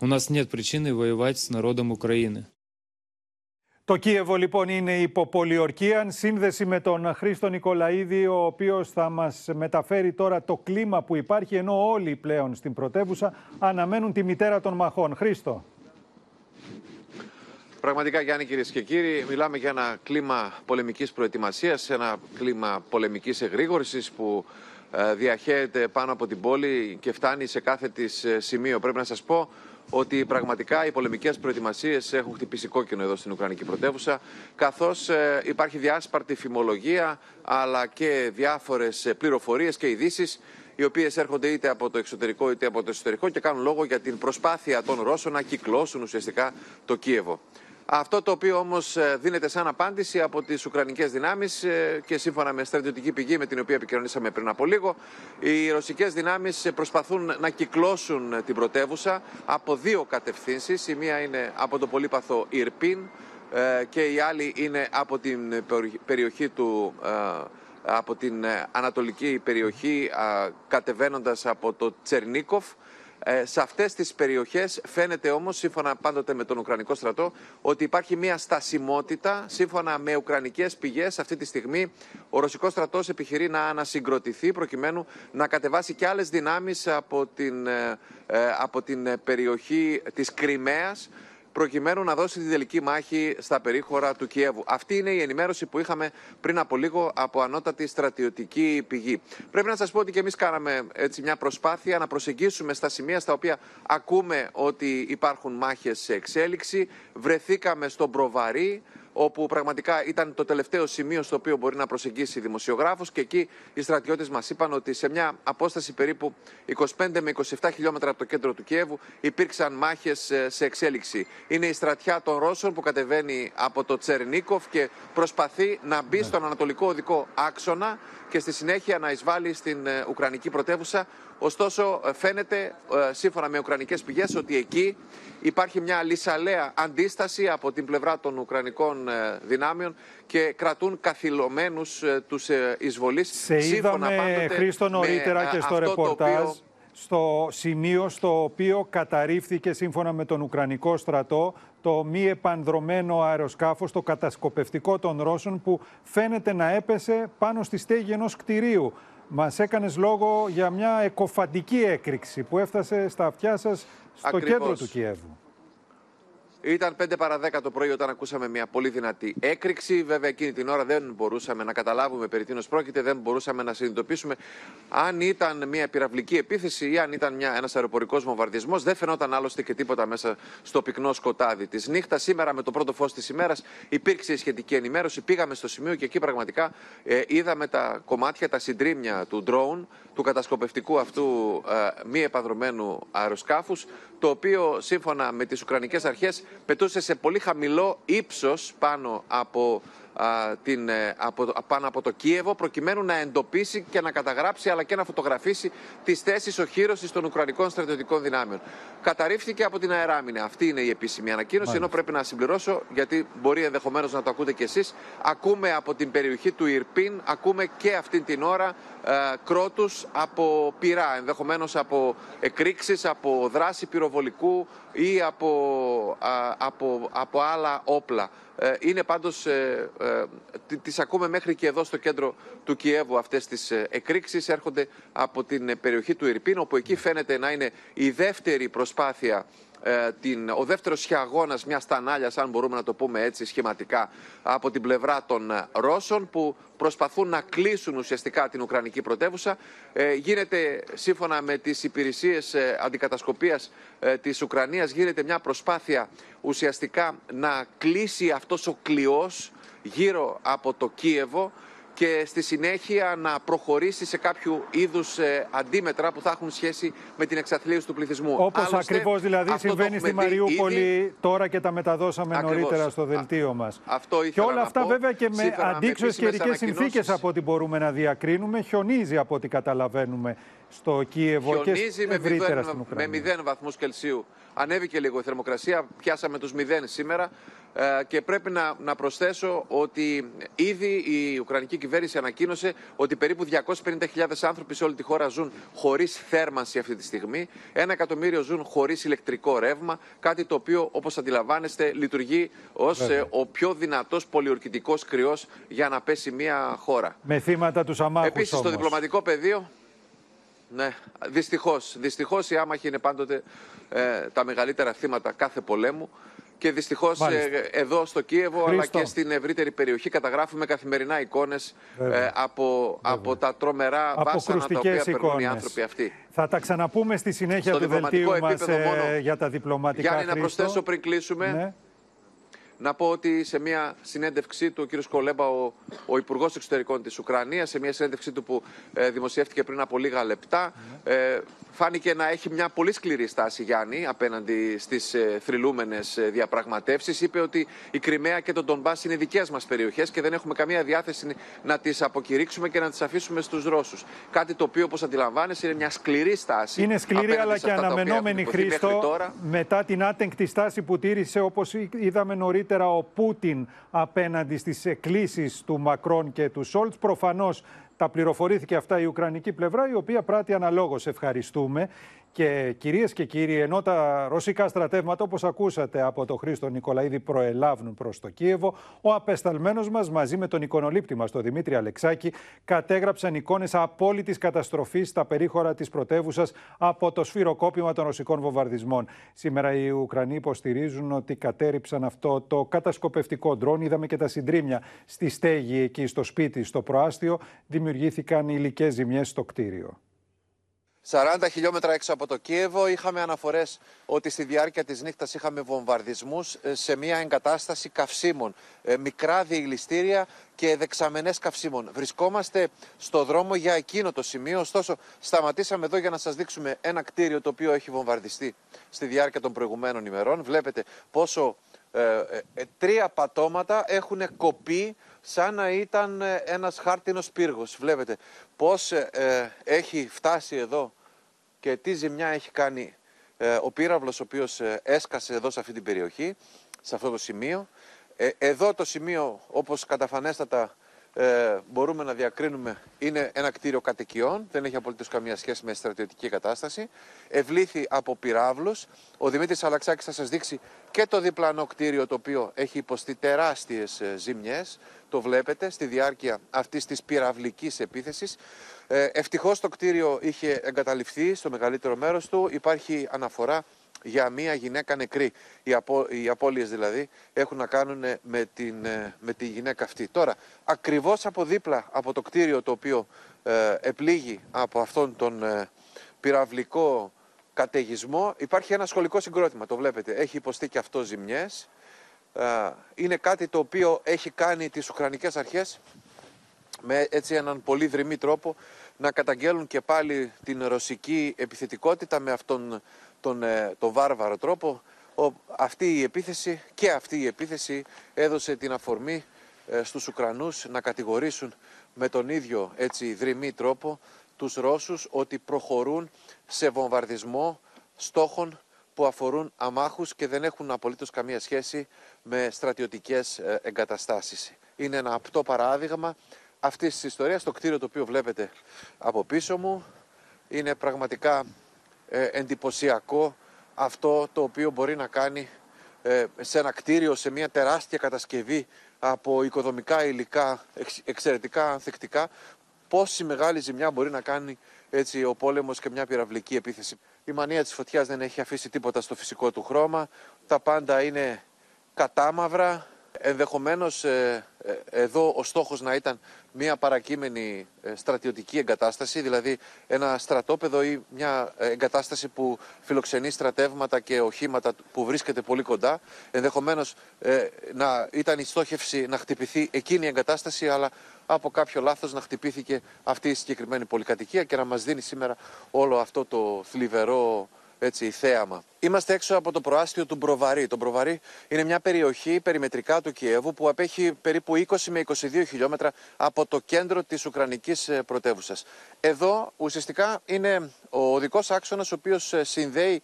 У нас нет причины воевать с народом Украины.
Το Κίεβο λοιπόν είναι υπό πολιορκία, σύνδεση με τον Χρήστο Νικολαίδη, ο οποίος θα μας μεταφέρει τώρα το κλίμα που υπάρχει, ενώ όλοι πλέον στην πρωτεύουσα αναμένουν τη μητέρα των μαχών. Χρήστο.
Πραγματικά, Γιάννη, κυρίε και κύριοι, μιλάμε για ένα κλίμα πολεμική προετοιμασία, ένα κλίμα πολεμική εγρήγορση που ε, διαχέεται πάνω από την πόλη και φτάνει σε κάθε τη σημείο. Πρέπει να σα πω ότι πραγματικά οι πολεμικές προετοιμασίες έχουν χτυπήσει κόκκινο εδώ στην Ουκρανική πρωτεύουσα, καθώς ε, υπάρχει διάσπαρτη φημολογία, αλλά και διάφορες ε, πληροφορίες και ειδήσεις, οι οποίες έρχονται είτε από το εξωτερικό είτε από το εσωτερικό και κάνουν λόγο για την προσπάθεια των Ρώσων να κυκλώσουν ουσιαστικά το Κίεβο. Αυτό το οποίο όμως δίνεται σαν απάντηση από τις Ουκρανικές δυνάμεις και σύμφωνα με στρατιωτική πηγή με την οποία επικοινωνήσαμε πριν από λίγο, οι ρωσικές δυνάμεις προσπαθούν να κυκλώσουν την πρωτεύουσα από δύο κατευθύνσεις. Η μία είναι από το πολύπαθο Ιρπίν ε, και η άλλη είναι από την περιοχή του ε, από την ε, ανατολική περιοχή κατεβαίνοντας από το Τσερνίκοφ. Ε, σε αυτές τις περιοχές φαίνεται όμως, σύμφωνα πάντοτε με τον Ουκρανικό στρατό, ότι υπάρχει μια στασιμότητα, σύμφωνα με ουκρανικές πηγές. Αυτή τη στιγμή ο Ρωσικός στρατός επιχειρεί να ανασυγκροτηθεί προκειμένου να κατεβάσει και άλλες δυνάμεις από την, ε, από την περιοχή της Κρυμαίας προκειμένου να δώσει τη τελική μάχη στα περίχωρα του Κιέβου. Αυτή είναι η ενημέρωση που είχαμε πριν από λίγο από ανώτατη στρατιωτική πηγή. Πρέπει να σας πω ότι και εμείς κάναμε έτσι μια προσπάθεια να προσεγγίσουμε στα σημεία στα οποία ακούμε ότι υπάρχουν μάχες σε εξέλιξη. Βρεθήκαμε στον Προβαρή, όπου πραγματικά ήταν το τελευταίο σημείο στο οποίο μπορεί να προσεγγίσει δημοσιογράφο. Και εκεί οι στρατιώτες μας είπαν ότι σε μια απόσταση περίπου 25 με 27 χιλιόμετρα από το κέντρο του Κιέβου υπήρξαν μάχες σε εξέλιξη. Είναι η στρατιά των Ρώσων που κατεβαίνει από το Τσερνίκοφ και προσπαθεί να μπει στον ανατολικό οδικό άξονα και στη συνέχεια να εισβάλλει στην Ουκρανική πρωτεύουσα. Ωστόσο, φαίνεται, σύμφωνα με ουκρανικές πηγές, ότι εκεί υπάρχει μια λυσαλέα αντίσταση από την πλευρά των Ουκρανικών δυνάμεων και κρατούν καθυλωμένους τους εισβολείς.
Σε είδαμε, Χρήστο, νωρίτερα και στο ρεπορτάζ. Οποίο... Στο σημείο στο οποίο καταρρίφθηκε σύμφωνα με τον Ουκρανικό στρατό το μη επανδρομένο αεροσκάφος, το κατασκοπευτικό των Ρώσων που φαίνεται να έπεσε πάνω στη στέγη ενός κτηρίου. Μας έκανες λόγο για μια εκοφαντική έκρηξη που έφτασε στα αυτιά σας στο
Ακριβώς.
κέντρο του Κιέβου.
Ήταν 5 παρα 10 το πρωί όταν ακούσαμε μια πολύ δυνατή έκρηξη. Βέβαια, εκείνη την ώρα δεν μπορούσαμε να καταλάβουμε περί τίνος πρόκειται, δεν μπορούσαμε να συνειδητοποιήσουμε αν ήταν μια πυραυλική επίθεση ή αν ήταν μια, ένας αεροπορικός βομβαρδισμός. Δεν φαινόταν άλλωστε και τίποτα μέσα στο πυκνό σκοτάδι της νύχτας. Σήμερα, με το πρώτο φως της ημέρας, υπήρξε η σχετική ενημέρωση. Πήγαμε στο σημείο και εκεί πραγματικά ε, είδαμε τα κομμάτια, τα συντρίμια του drone, του κατασκοπευτικού αυτού ε, μη επαδρομένου αεροσκάφους, το οποίο σύμφωνα με τις Ουκρανικές αρχές πετούσε σε πολύ χαμηλό ύψος πάνω από, α, την, ε, από, πάνω από το Κίεβο προκειμένου να εντοπίσει και να καταγράψει αλλά και να φωτογραφίσει τις θέσεις οχύρωσης των Ουκρανικών στρατιωτικών δυνάμεων. Καταρρίφθηκε από την αεράμινα. Αυτή είναι η επίσημη ανακοίνωση. Ενώ πρέπει να συμπληρώσω, γιατί μπορεί ενδεχομένως να το ακούτε κι εσείς, ακούμε από την περιοχή του Ιρπίν, ακούμε και αυτή την ώρα ε, κρότους από πυρά, ενδεχομένως από εκρήξεις, από δράση πυροβολικού ή από, α, από, από άλλα όπλα. Ε, είναι πάντως, ε, ε, τι- τις ακούμε μέχρι και εδώ στο κέντρο του Κιέβου αυτές τις ε, εκρήξεις. Έρχονται από την ε, περιοχή του Ιρπίν, όπου εκεί φαίνεται να είναι η δεύτερη προσπάθεια ε, την, ο δεύτερος αγώνα μιας τανάλιας, αν μπορούμε να το πούμε έτσι σχηματικά, από την πλευρά των ε, Ρώσων που προσπαθούν να κλείσουν ουσιαστικά την Ουκρανική πρωτεύουσα. Ε, γίνεται σύμφωνα με τις υπηρεσίες ε, αντικατασκοπίας ε, της Ουκρανίας γίνεται μια προσπάθεια ουσιαστικά να κλείσει αυτός ο κλειός γύρω από το Κίεβο και στη συνέχεια να προχωρήσει σε κάποιο είδους ε, αντίμετρα που θα έχουν σχέση με την εξαθλίωση του πληθυσμού.
Όπως
Άλλωστε,
ακριβώς δηλαδή
αυτό το
συμβαίνει στη
έχουμε δει
Μαριούπολη
ήδη.
τώρα και τα μεταδώσαμε
Ακριβώς.
νωρίτερα στο δελτίο μας.
Αυτό
Και
ήθελα
όλα
να
αυτά
πω.
βέβαια και με
Σύμφωνα με
αντίξωες
επίσημες
καιρικές συνθήκες
ανακοινώσεις.
από ό,τι μπορούμε να διακρίνουμε. Χιονίζει από ό,τι καταλαβαίνουμε στο Κίεβο και
Χιονίζει με
ευρύτερα
0,
στην
με
Ουκρανία.
0 βαθμούς Κελσίου. Ανέβηκε λίγο η θερμοκρασία, πιάσαμε τους 0 σήμερα ε, και πρέπει να, να προσθέσω ότι ήδη η Ουκρανική κυβέρνηση ανακοίνωσε ότι περίπου 250.000 άνθρωποι σε όλη τη χώρα ζουν χωρίς θέρμανση αυτή τη στιγμή. Ένα εκατομμύριο ζουν χωρίς ηλεκτρικό ρεύμα, κάτι το οποίο όπως αντιλαμβάνεστε λειτουργεί ως
Βέβαια.
ε, ο πιο δυνατός πολιορκητικός κρυός για να πέσει μια χώρα.
Με θύματα τους αμάχους.
Επίσης στο διπλωματικό πεδίο, ναι, δυστυχώς, δυστυχώς οι άμαχοι είναι πάντοτε ε, τα μεγαλύτερα θύματα κάθε πολέμου και δυστυχώς
Μάλιστα.
ε, εδώ στο Κίεβο αλλά
Χρήστο.
και στην ευρύτερη περιοχή καταγράφουμε καθημερινά εικόνες
Βέβαια.
ε, από, από τα τρομερά βάσανα τα
Αποκρουστικές
οποία περνούν οι
εικόνες.
άνθρωποι αυτοί.
Θα τα ξαναπούμε στη συνέχεια
Στο
του δελτίου
διπλωματικό
μας
επίπεδο μόνο,
για τα διπλωματικά.
Γιάννη, να
Χρήστο.
προσθέσω πριν κλείσουμε.
Ναι.
Να πω ότι σε μια συνέντευξή του, ο κ. Κολέμπα, ο, ο Υπουργός Εξωτερικών της Ουκρανίας, σε μια συνέντευξή του που ε, δημοσιεύτηκε πριν από λίγα λεπτά, ε, φάνηκε να έχει μια πολύ σκληρή στάση, Γιάννη, απέναντι στις ε, θρυλούμενες διαπραγματεύσεις. Είπε ότι η Κρυμαία και το Ντομπά είναι δικές μας περιοχές και δεν έχουμε καμία διάθεση να τις αποκηρύξουμε και να τις αφήσουμε στους Ρώσους. Κάτι το οποίο, όπως αντιλαμβάνεσαι, είναι μια σκληρή στάση.
Είναι σκληρή
απέναντι
αλλά
σε
και
αυτά τα οποία
αναμενόμενη
έχουν υποθεί μέχρι
Χρήστο
τώρα.
μετά την άτεγκτη στάση που τήρησε όπως είδαμε νωρίτερα ο Πούτιν απέναντι στις εκκλήσεις του Μακρόν και του Σόλτς. Προφανώς τα πληροφορήθηκε αυτά η Ουκρανική πλευρά η οποία πράττει αναλόγως ευχαριστούμε. Και κυρίες και κύριοι, ενώ τα ρωσικά στρατεύματα, όπως ακούσατε από τον Χρήστο Νικολαίδη, προελάβουν προς το Κίεβο, ο απεσταλμένος μας μαζί με τον εικονολήπτη μας, τον Δημήτρη Αλεξάκη, κατέγραψαν εικόνες απόλυτης καταστροφής στα περίχωρα της πρωτεύουσας από το σφυροκόπημα των ρωσικών βομβαρδισμών. Σήμερα οι Ουκρανοί υποστηρίζουν ότι κατέριψαν αυτό το κατασκοπευτικό ντρόν. Είδαμε και τα συντρίμια στη στέγη εκεί στο σπίτι, στο προάστιο. Δημιουργήθηκαν υλικές ζημιές στο κτίριο.
40 χιλιόμετρα έξω από το Κίεβο είχαμε αναφορές ότι στη διάρκεια της νύχτας είχαμε βομβαρδισμούς ε, σε μια εγκατάσταση καυσίμων, ε, μικρά διεγλιστήρια και δεξαμενές καυσίμων. Βρισκόμαστε στο δρόμο για εκείνο το σημείο, ωστόσο σταματήσαμε εδώ για να σας δείξουμε ένα κτίριο το οποίο έχει βομβαρδιστεί στη διάρκεια των προηγουμένων ημερών. Βλέπετε πόσο ε, ε, ε, τρία πατώματα έχουν κοπεί σαν να ήταν ε, ένας χάρτινος πύργος. Βλέπετε πώς ε, ε, έχει φτάσει εδώ και τι ζημιά έχει κάνει ε, ο πύραυλος ο οποίος ε, έσκασε εδώ σε αυτή την περιοχή, σε αυτό το σημείο. Ε, εδώ το σημείο, όπως καταφανέστατα ε, μπορούμε να διακρίνουμε, είναι ένα κτίριο κατοικιών, δεν έχει απολύτως καμία σχέση με στρατιωτική κατάσταση. Ευλήθη από πυράβλους. Ο Δημήτρης Αλαξάκης θα σας δείξει και το διπλανό κτίριο το οποίο έχει υποστεί τεράστιες ε, ζημιές. Το βλέπετε στη διάρκεια αυτής της πυραυλικής επίθεσης. Ε, ευτυχώς το κτίριο είχε εγκαταλειφθεί στο μεγαλύτερο μέρος του. Υπάρχει αναφορά για μία γυναίκα νεκρή. Οι, απο, οι απώλειες δηλαδή έχουν να κάνουν με, την, ε, με τη γυναίκα αυτή. Τώρα, ακριβώς από δίπλα από το κτίριο το οποίο ε, επλήγει από αυτόν τον ε, πυραυλικό καταιγισμό υπάρχει ένα σχολικό συγκρότημα, το βλέπετε. Έχει υποστεί και αυτό ζημιές. Ε, είναι κάτι το οποίο έχει κάνει τις Ουκρανικές αρχές με έτσι έναν πολύ δρυμή τρόπο να καταγγέλουν και πάλι την ρωσική επιθετικότητα με αυτόν τον, ε, τον βάρβαρο τρόπο. Ο, αυτή η επίθεση και αυτή η επίθεση έδωσε την αφορμή ε, στους Ουκρανούς να κατηγορήσουν με τον ίδιο έτσι δρυμή τρόπο τους Ρώσους ότι προχωρούν σε βομβαρδισμό στόχων που αφορούν αμάχους και δεν έχουν απολύτως καμία σχέση με στρατιωτικές ε, εγκαταστάσεις. Είναι ένα απτό παράδειγμα αυτής της ιστορίας. Το κτίριο το οποίο βλέπετε από πίσω μου είναι πραγματικά ε, εντυπωσιακό αυτό το οποίο μπορεί να κάνει ε, σε ένα κτίριο, σε μια τεράστια κατασκευή από οικοδομικά υλικά εξαιρετικά ανθεκτικά πόση μεγάλη ζημιά μπορεί να κάνει έτσι, ο πόλεμος και μια πυραυλική επίθεση. Η μανία της φωτιάς δεν έχει αφήσει τίποτα στο φυσικό του χρώμα. Τα πάντα είναι κατάμαυρα. Ενδεχομένως ε, ε, εδώ ο στόχος να ήταν μια παρακείμενη ε, στρατιωτική εγκατάσταση, δηλαδή ένα στρατόπεδο ή μια εγκατάσταση που φιλοξενεί στρατεύματα και οχήματα που βρίσκεται πολύ κοντά. Ενδεχομένως να ήταν η στόχευση να χτυπηθεί εκείνη η εγκατάσταση, αλλά από κάποιο λάθος να χτυπήθηκε αυτή η συγκεκριμένη πολυκατοικία και να μας δίνει σήμερα όλο αυτό το θλιβερό έτσι, θέαμα. Είμαστε έξω από το προάστιο του Μπροβαρί. Το Μπροβαρί είναι μια περιοχή περιμετρικά του Κιέβου που απέχει περίπου 20 με 22 χιλιόμετρα από το κέντρο της Ουκρανικής ε, πρωτεύουσας. Εδώ ουσιαστικά είναι ο οδικός άξονας ο οποίος ε, συνδέει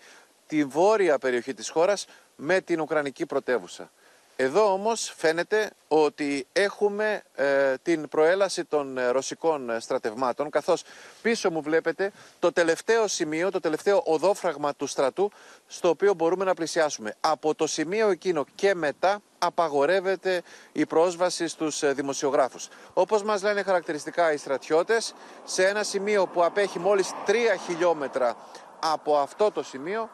τη βόρεια περιοχή της χώρας με την Ουκρανική πρωτεύουσα. Εδώ όμως φαίνεται ότι έχουμε ε, την προέλαση των ε, ρωσικών ε, στρατευμάτων καθώς πίσω μου βλέπετε το τελευταίο σημείο, το τελευταίο οδόφραγμα του στρατού στο οποίο μπορούμε να πλησιάσουμε. Από το σημείο εκείνο και μετά απαγορεύεται η πρόσβαση στους δημοσιογράφους. Όπως μας λένε χαρακτηριστικά οι στρατιώτες, σε ένα σημείο που απέχει μόλις 3 χιλιόμετρα από αυτό το σημείο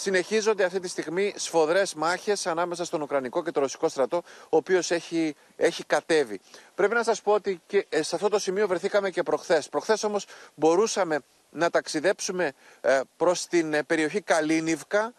συνεχίζονται αυτή τη στιγμή σφοδρές μάχες ανάμεσα στον Ουκρανικό και τον Ρωσικό στρατό, ο οποίος έχει, έχει κατέβει. Πρέπει να σας πω ότι και ε, σε αυτό το σημείο βρεθήκαμε και προχθές. Προχθές όμως μπορούσαμε να ταξιδέψουμε ε, προς την ε, περιοχή Καλίνιβκα,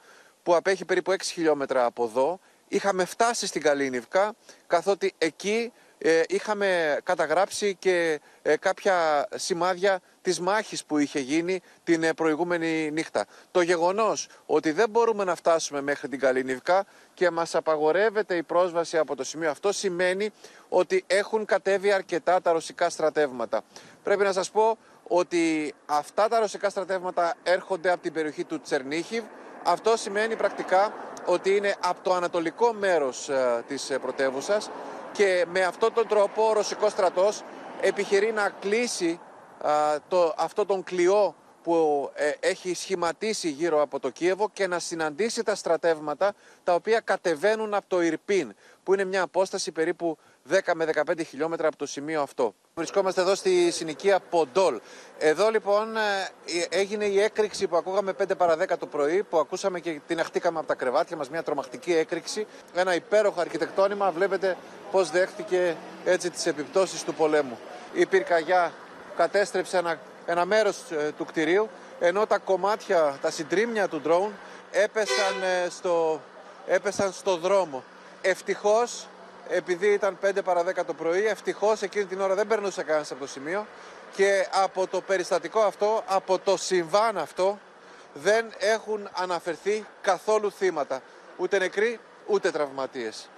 που απέχει περίπου 6 χιλιόμετρα από εδώ. Είχαμε φτάσει στην Καλίνιβκα, καθότι εκεί ε, είχαμε καταγράψει και ε, κάποια σημάδια της μάχης που είχε γίνει την ε, προηγούμενη νύχτα. Το γεγονός ότι δεν μπορούμε να φτάσουμε μέχρι την Καλίνιβκα και μας απαγορεύεται η πρόσβαση από το σημείο αυτό σημαίνει ότι έχουν κατέβει αρκετά τα ρωσικά στρατεύματα. Πρέπει να σας πω ότι αυτά τα ρωσικά στρατεύματα έρχονται από την περιοχή του Τσερνίχιβ. Αυτό σημαίνει πρακτικά ότι είναι από το ανατολικό μέρος της πρωτεύουσας και με αυτόν τον τρόπο ο ρωσικός στρατός επιχειρεί να κλείσει το, αυτό τον κλειό που ε, έχει σχηματίσει γύρω από το Κίεβο και να συναντήσει τα στρατεύματα τα οποία κατεβαίνουν από το Ιρπίν που είναι μια απόσταση περίπου 10 με 15 χιλιόμετρα από το σημείο αυτό. Βρισκόμαστε εδώ στη συνοικία Ποντόλ. Εδώ λοιπόν ε, έγινε η έκρηξη που ακούγαμε 5 παρα 10 το πρωί, που ακούσαμε και την αχτήκαμε από τα κρεβάτια μας, μια τρομακτική έκρηξη. Ένα υπέροχο αρχιτεκτόνημα, βλέπετε πώς δέχτηκε έτσι τις επιπτώσεις του πολέμου. Η πυρκαγιά κατέστρεψε ένα, ένα μέρος ε, του κτηρίου, ενώ τα κομμάτια, τα συντρίμια του ντρόουν έπεσαν, ε, στο, έπεσαν στο δρόμο. Ευτυχώς επειδή ήταν 5 παρα 10 το πρωί, ευτυχώς εκείνη την ώρα δεν περνούσε κανένας από το σημείο και από το περιστατικό αυτό, από το συμβάν αυτό, δεν έχουν αναφερθεί καθόλου θύματα. Ούτε νεκροί, ούτε τραυματίες.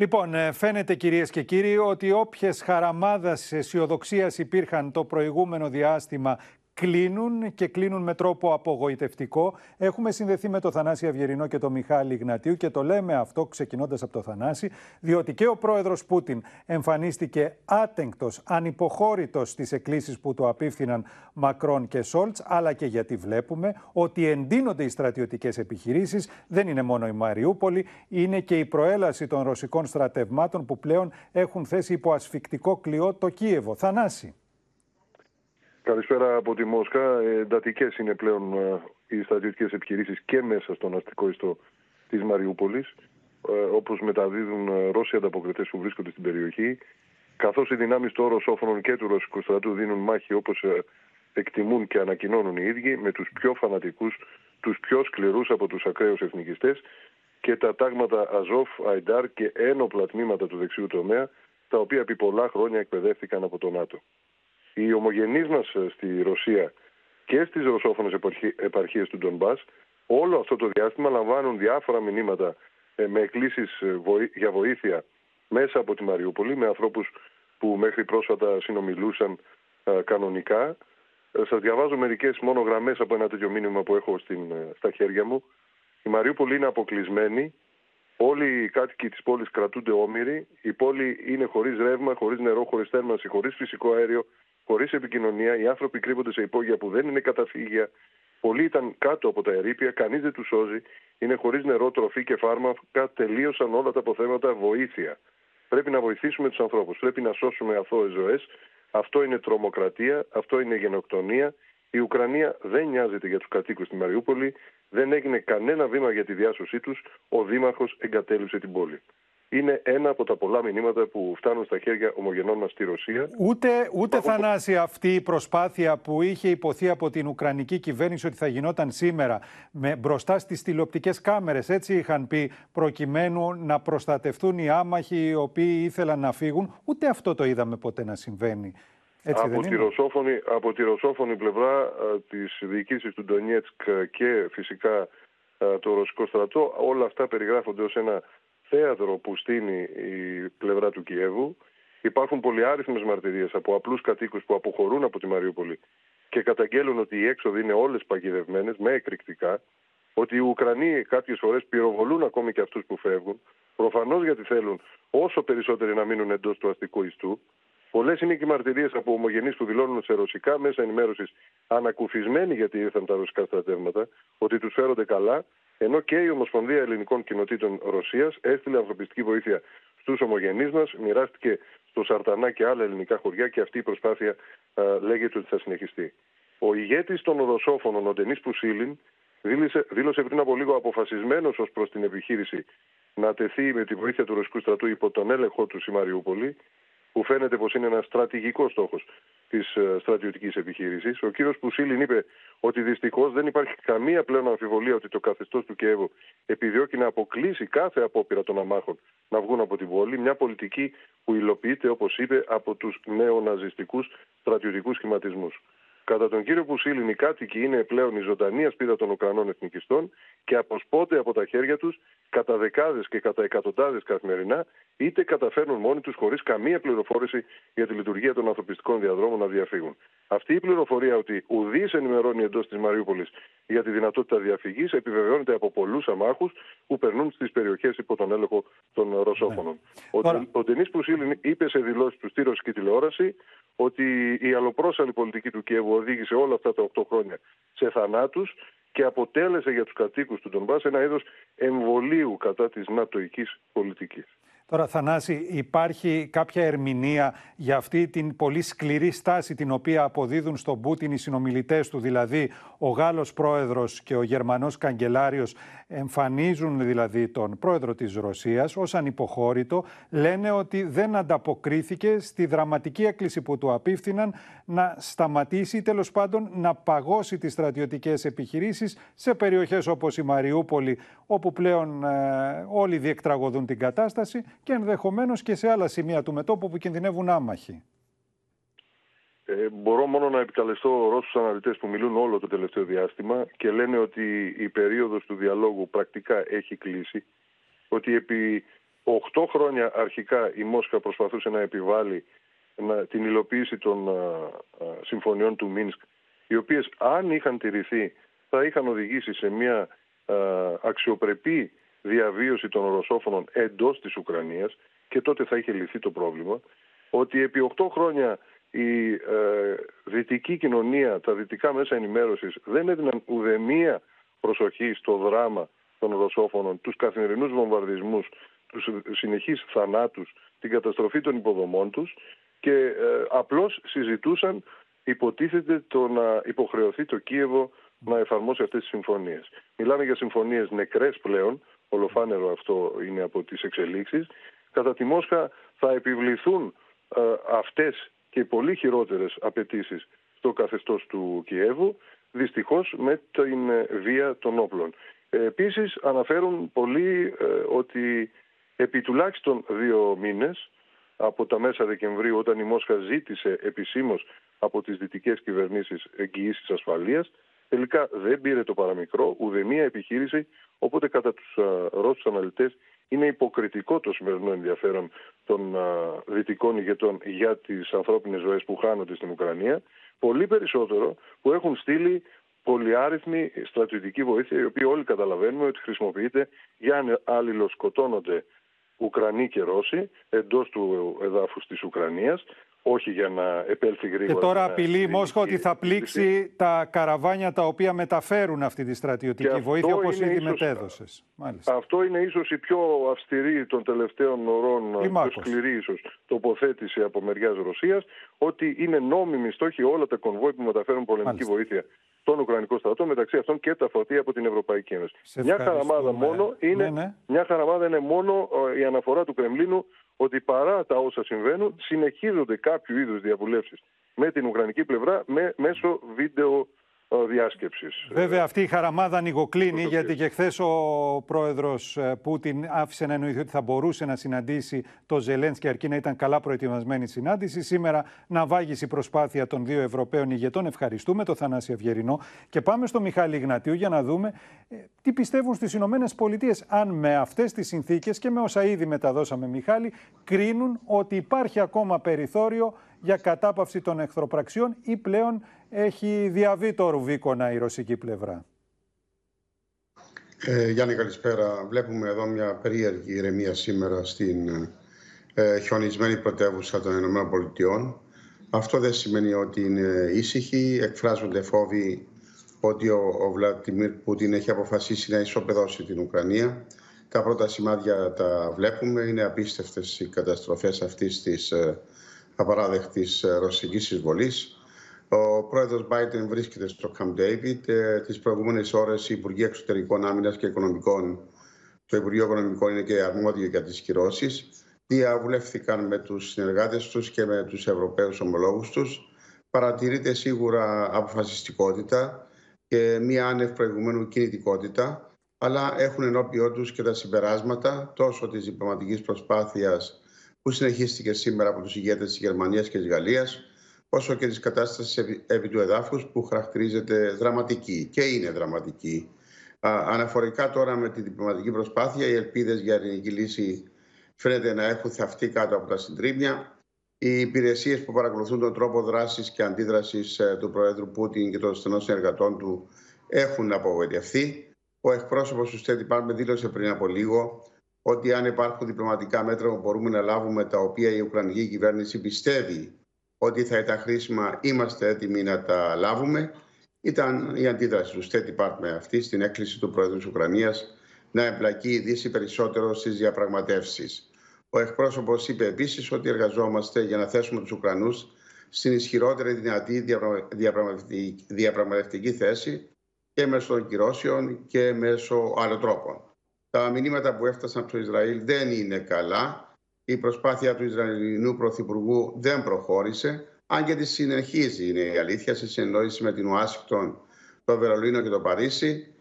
Λοιπόν, ε, φαίνεται κυρίες και κύριοι ότι όποιες χαραμάδες αισιοδοξίας υπήρχαν το προηγούμενο διάστημα κλείνουν και κλείνουν με τρόπο απογοητευτικό. Έχουμε συνδεθεί με το Θανάση Αυγερινό και το Μιχάλη Γνατίου και το λέμε αυτό ξεκινώντας από το Θανάση, διότι και ο πρόεδρος Πούτιν εμφανίστηκε άτεγκτος, ανυποχώρητος στις εκκλήσεις που του απίφθηναν Μακρόν και Σόλτς, αλλά και γιατί βλέπουμε ότι εντείνονται οι στρατιωτικές επιχειρήσεις. Δεν είναι μόνο η Μαριούπολη, είναι και η προέλαση των ρωσικών στρατευμάτων που πλέον έχουν θέσει υπό ασφικτικό κλειό το Κίεβο. Θανάση.
Καλησπέρα από τη Μόσχα. Εντατικές είναι πλέον οι στρατιωτικές επιχειρήσεις και μέσα στον αστικό ιστό της Μαριούπολης, ε, όπως μεταδίδουν ε, Ρώσοι ανταποκριτές που βρίσκονται στην περιοχή, καθώς οι δυνάμεις των Ρωσόφωνων και του Ρωσικού στρατού δίνουν μάχη όπως ε, εκτιμούν και ανακοινώνουν οι ίδιοι με τους πιο φανατικούς, τους πιο σκληρούς από τους ακραίους εθνικιστές και τα τάγματα Αζόφ, Αϊντάρ και ένοπλα τμήματα του δεξιού τομέα, τα οποία επί πολλά χρόνια εκπαιδεύτηκαν από το ΝΑΤΟ. Οι ομογενείς μας ε, στη Ρωσία και στις ρωσόφωνες επαρχι- επαρχίες του Ντονμπάς όλο αυτό το διάστημα λαμβάνουν διάφορα μηνύματα ε, με εκκλήσεις ε, βοή- για βοήθεια μέσα από τη Μαριούπολη με ανθρώπους που μέχρι πρόσφατα συνομιλούσαν ε, κανονικά. Ε, Σας διαβάζω μερικές μόνο γραμμές από ένα τέτοιο μήνυμα που έχω στην, ε, στα χέρια μου. Η Μαριούπολη είναι αποκλεισμένη. Όλοι οι κάτοικοι της πόλης κρατούνται όμοιροι. Η πόλη είναι χωρίς ρεύμα, χωρίς νερό, χωρίς θέρμανση, χωρίς φυσικό αέριο, χωρίς επικοινωνία. Οι άνθρωποι κρύβονται σε υπόγεια που δεν είναι καταφύγια. Πολλοί ήταν κάτω από τα ερήπια, κανείς δεν τους σώζει. Είναι χωρίς νερό, τροφή και φάρμακα. Τελείωσαν όλα τα αποθέματα βοήθεια. Πρέπει να βοηθήσουμε τους ανθρώπους. Πρέπει να σώσουμε αθώες ζωές. Αυτό είναι τρομοκρατία, αυτό είναι γενοκτονία. Η Ουκρανία δεν νοιάζεται για τους κατοίκους στη Μαριούπολη. Δεν έγινε κανένα βήμα για τη διάσωσή τους. Ο Δήμαρχος εγκατέλειψε την πόλη. Είναι ένα από τα πολλά μηνύματα που φτάνουν στα χέρια ομογενών μας στη Ρωσία.
Ούτε, ούτε Θανάση αυτή η προσπάθεια που είχε υποθεί από την Ουκρανική κυβέρνηση ότι θα γινόταν σήμερα με, μπροστά στις τηλεοπτικές κάμερες, έτσι είχαν πει, προκειμένου να προστατευτούν οι άμαχοι οι οποίοι ήθελαν να φύγουν. Ούτε αυτό το είδαμε ποτέ να συμβαίνει. Έτσι
από,
δεν
τη
είναι;
ρωσόφωνη, από τη ρωσόφωνη πλευρά α, της διοικήσης του Ντονιέτσκ και φυσικά α, το ρωσικό στρατό, όλα αυτά περιγράφονται ως ένα θέατρο που στείνει η πλευρά του Κιέβου. Υπάρχουν πολυάριθμες μαρτυρίες από απλούς κατοίκους που αποχωρούν από τη Μαριούπολη και καταγγέλουν ότι οι έξοδοι είναι όλες παγιδευμένες με εκρηκτικά, ότι οι Ουκρανοί κάποιες φορές πυροβολούν ακόμη και αυτούς που φεύγουν, προφανώς γιατί θέλουν όσο περισσότεροι να μείνουν εντός του αστικού ιστού, Πολλές είναι και οι μαρτυρίες από ομογενείς που δηλώνουν σε ρωσικά μέσα ενημέρωσης, ανακουφισμένοι γιατί ήρθαν τα ρωσικά στρατεύματα, ότι τους φέρονται καλά, ενώ και η Ομοσπονδία Ελληνικών Κοινοτήτων Ρωσίας έστειλε ανθρωπιστική βοήθεια στους ομογενείς μας, μοιράστηκε στο Σαρτανά και άλλα ελληνικά χωριά και αυτή η προσπάθεια α, λέγεται ότι θα συνεχιστεί. Ο ηγέτης των Ρωσόφωνων, ο Ντενής Πουσίλιν, δήλωσε, δήλωσε πριν από λίγο αποφασισμένος ως προς την επιχείρηση να τεθεί με τη βοήθεια του ρωσικού στρατού υπό τον έλεγχό του η Μαριούπολη, που φαίνεται πως είναι ένας στρατηγικός στόχος της ε, στρατιωτικής επιχείρησης. Ο κύριος Πουσίλιν είπε ότι δυστυχώς δεν υπάρχει καμία πλέον αμφιβολία ότι το καθεστώς του Κιέβου επιδιώκει να αποκλείσει κάθε απόπειρα των αμάχων να βγουν από την πόλη, μια πολιτική που υλοποιείται, όπως είπε, από τους νεοναζιστικούς στρατιωτικούς σχηματισμούς. Κατά τον κύριο Πουσίλιν, οι κάτοικοι είναι πλέον η ζωντανή ασπίδα των Ουκρανών εθνικιστών και αποσπώνται από τα χέρια τους κατά δεκάδες και κατά εκατοντάδες καθημερινά, είτε καταφέρνουν μόνοι τους χωρίς καμία πληροφόρηση για τη λειτουργία των ανθρωπιστικών διαδρόμων να διαφύγουν. Αυτή η πληροφορία ότι ουδή ενημερώνει εντός της Μαριούπολης για τη δυνατότητα διαφυγής επιβεβαιώνεται από πολλούς αμάχους που περνούν στις περιοχές υπό τον έλεγχο των Ρωσόφωνων. Ο, ο Ντενή Πουσίλιν είπε σε δηλώσεις του στη ρωσική τηλεόραση ότι η αλλοπρόσαλη πολιτική του Κιέβου οδήγησε όλα αυτά τα 8 χρόνια σε θανάτους και αποτέλεσε για τους κατοίκους του Ντομπάς ένα είδος εμβολίου κατά της νατοικής πολιτικής.
Τώρα, Θανάση, υπάρχει κάποια ερμηνεία για αυτή την πολύ σκληρή στάση την οποία αποδίδουν στον Πούτιν οι συνομιλητές του, δηλαδή ο Γάλλος πρόεδρος και ο Γερμανός καγκελάριος εμφανίζουν δηλαδή τον πρόεδρο της Ρωσίας ως ανυποχώρητο, λένε ότι δεν ανταποκρίθηκε στη δραματική έκκληση που του απίφθηναν να σταματήσει ή τέλος πάντων να παγώσει τις στρατιωτικές επιχειρήσεις σε περιοχές όπως η Μαριούπολη, όπου πλέον ε, όλοι διεκτραγωδούν την κατάσταση και ενδεχομένως και σε άλλα σημεία του μετώπου που κινδυνεύουν άμαχοι.
Ε, μπορώ μόνο να επικαλεστώ Ρώσους αναλυτές που μιλούν όλο το τελευταίο διάστημα και λένε ότι η περίοδος του διαλόγου πρακτικά έχει κλείσει, ότι επί 8 χρόνια αρχικά η Μόσχα προσπαθούσε να επιβάλλει να, την υλοποίηση των α, α, συμφωνιών του Μίνσκ, οι οποίες αν είχαν τηρηθεί θα είχαν οδηγήσει σε μια α, αξιοπρεπή διαβίωση των ρωσόφωνων εντός της Ουκρανίας και τότε θα είχε λυθεί το πρόβλημα, ότι επί 8 χρόνια η ε, δυτική κοινωνία, τα δυτικά μέσα ενημέρωσης δεν έδιναν ουδεμία προσοχή στο δράμα των ρωσόφωνων, τους καθημερινούς βομβαρδισμούς, τους συνεχείς θανάτους, την καταστροφή των υποδομών τους και ε, απλώς συζητούσαν υποτίθεται το να υποχρεωθεί το Κίεβο να εφαρμόσει αυτές τις συμφωνίες. Μιλάμε για συμφωνίες νεκρές πλέον, ολοφάνερο αυτό είναι από τις εξελίξεις. Κατά τη Μόσχα θα επιβληθούν ε, αυτές και πολύ χειρότερες απαιτήσεις στο καθεστώς του Κιέβου, δυστυχώς με την ε, βία των όπλων. Ε, επίσης αναφέρουν πολλοί ε, ότι επί τουλάχιστον δύο μήνες από τα μέσα Δεκεμβρίου όταν η Μόσχα ζήτησε επισήμως από τις δυτικές κυβερνήσεις εγγυήσεις ασφαλείας τελικά δεν πήρε το παραμικρό ουδεμία επιχείρηση οπότε κατά τους α, Ρώσους αναλυτές είναι υποκριτικό το σημερινό ενδιαφέρον των α, δυτικών ηγετών για τις ανθρώπινες ζωές που χάνονται στην Ουκρανία. Πολύ περισσότερο που έχουν στείλει πολυάριθμη στρατιωτική βοήθεια η οποία όλοι καταλαβαίνουμε ότι χρησιμοποιείται για να αλληλοσκοτώνονται Ουκρανοί και Ρώσοι εντός του εδάφους της Ουκρανίας όχι για να επέλθει γρήγορα.
Και τώρα
να
απειλεί η Μόσχα ότι θα πλήξει τα καραβάνια τα οποία μεταφέρουν αυτή τη στρατιωτική
αυτό
βοήθεια όπως
είναι
ήδη
ίσως-
μετέδωσες. Μάλιστα.
Αυτό είναι ίσως η πιο αυστηρή των τελευταίων ωρών, η πιο
Κλιμάκος.
σκληρή ίσως τοποθέτηση από μεριάς Ρωσίας, ότι είναι νόμιμη στόχη όλα τα κονβόι που μεταφέρουν πολεμική
Μάλιστα.
βοήθεια στον Ουκρανικό στρατό, μεταξύ αυτών και τα φορτία από την Ευρωπαϊκή Ένωση.
Σε
Μια
ευχαριστούμε.
χαραμάδα μόνο είναι,
Ναι, ναι.
μια χαραμάδα είναι μόνο ε, η αναφορά του Κρεμλίνου ότι παρά τα όσα συμβαίνουν συνεχίζονται κάποιο είδους διαβουλεύσεις με την Ουκρανική πλευρά με, μέσω βίντεο ε, διάσκεψης.
Βέβαια αυτή η χαραμάδα ανοιγοκλίνει γιατί και χθες ο πρόεδρος ε, Πούτιν άφησε να εννοηθεί ότι θα μπορούσε να συναντήσει το Ζελένσκι αρκεί να ήταν καλά προετοιμασμένη η συνάντηση. Σήμερα να βάγισε η προσπάθεια των δύο Ευρωπαίων ηγετών. Ευχαριστούμε το Θανάση Αυγερινό και πάμε στο Μιχάλη Γνατίου για να δούμε ε, τι πιστεύουν στις Ηνωμένες Πολιτείες αν με αυτές τις συνθήκες και με όσα ήδη μεταδώσαμε Μιχάλη κρίνουν ότι υπάρχει ακόμα περιθώριο για κατάπαυση των εχθροπραξιών ή πλέον έχει διαβεί το ρουβίκονα η ρωσική πλευρά.
Ε, Γιάννη, καλησπέρα. Βλέπουμε εδώ μια περίεργη ηρεμία σήμερα στην ε, χιονισμένη πρωτεύουσα των Ηνωμένων Πολιτειών. Αυτό δεν σημαίνει ότι είναι ήσυχοι. Εκφράζονται φόβοι ότι ο, ο Βλαντιμίρ Πούτιν έχει αποφασίσει να ισοπεδώσει την Ουκρανία. Τα πρώτα σημάδια τα βλέπουμε. Είναι απίστευτες οι καταστροφές αυτής της ε, απαράδεκτης ε, ρωσικής εισβολής. Ο πρόεδρος Biden βρίσκεται στο Camp David. Ε, τις προηγούμενες ώρες οι Υπουργοί Εξωτερικών Άμυνας και Οικονομικών, το Υπουργείο Οικονομικών είναι και αρμόδιο για τις κυρώσεις, διαβουλεύθηκαν με τους συνεργάτες τους και με τους Ευρωπαίους ομολόγους τους. Παρατηρείται σίγουρα αποφασιστικότητα και μία άνευ προηγουμένου κινητικότητα, αλλά έχουν ενώπιό τους και τα συμπεράσματα τόσο της διπλωματικής προσπάθειας που συνεχίστηκε σήμερα από τους ηγέτες της Γερμανίας και της Γαλλίας, όσο και της κατάστασης επί, επί του εδάφους που χαρακτηρίζεται δραματική και είναι δραματική. Α, αναφορικά τώρα με τη διπλωματική προσπάθεια, οι ελπίδες για ελληνική λύση φαίνεται να έχουν θαυτεί κάτω από τα συντρίμια. Οι υπηρεσίες που παρακολουθούν τον τρόπο δράσης και αντίδρασης του Προέδρου Πούτιν και των στενών συνεργατών του έχουν απογοητευτεί. Ο εκπρόσωπος του State Department δήλωσε πριν από λίγο ότι αν υπάρχουν διπλωματικά μέτρα που μπορούμε να λάβουμε, τα οποία η Ουκρανική κυβέρνηση πιστεύει ότι θα ήταν χρήσιμα, είμαστε έτοιμοι να τα λάβουμε. Ήταν η αντίδραση του State Department αυτή στην έκκληση του Πρόεδρου της Ουκρανίας να εμπλακεί η Δύση περισσότερο στις διαπραγματεύσεις. Ο εκπρόσωπος είπε επίσης ότι εργαζόμαστε για να θέσουμε τους Ουκρανούς στην ισχυρότερη δυνατή διαπραγματευτική, διαπραγματευτική θέση και μέσω των κυρώσεων και μέσω άλλων τρόπων. Τα μηνύματα που έφτασαν από το Ισραήλ δεν είναι καλά. Η προσπάθεια του Ισραηλινού Πρωθυπουργού δεν προχώρησε, αν και τη συνεχίζει, είναι η αλήθεια, σε συνεννόηση με την Ουάσιγκτον, το Βερολίνο και το Παρίσι.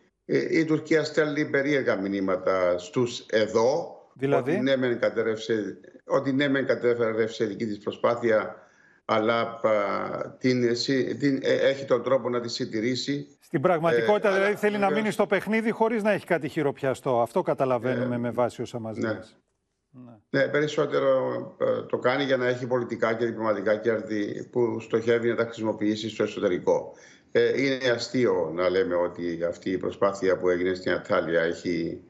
Η Τουρκία στέλνει περίεργα μηνύματα στους εδώ,
Δηλαδή;
ότι ναι μεν κατέρευσε, ότι ναι μεν κατέρευσε δική της προσπάθεια, αλλά α, την, την, ε, έχει τον τρόπο να τη συντηρήσει.
Στην πραγματικότητα
Ε,
δηλαδή
αλλά
θέλει να
βεβαίως-
μείνει στο παιχνίδι χωρίς να έχει κάτι χειροπιαστό. Αυτό καταλαβαίνουμε με βάση όσα μας
ναι.
λες.
Ναι, περισσότερο ε, το κάνει για να έχει πολιτικά και διπλωματικά κέρδη που στοχεύει να τα χρησιμοποιήσει στο εσωτερικό. Ε, είναι αστείο να λέμε ότι αυτή η προσπάθεια που έγινε στην Ατάλια έχει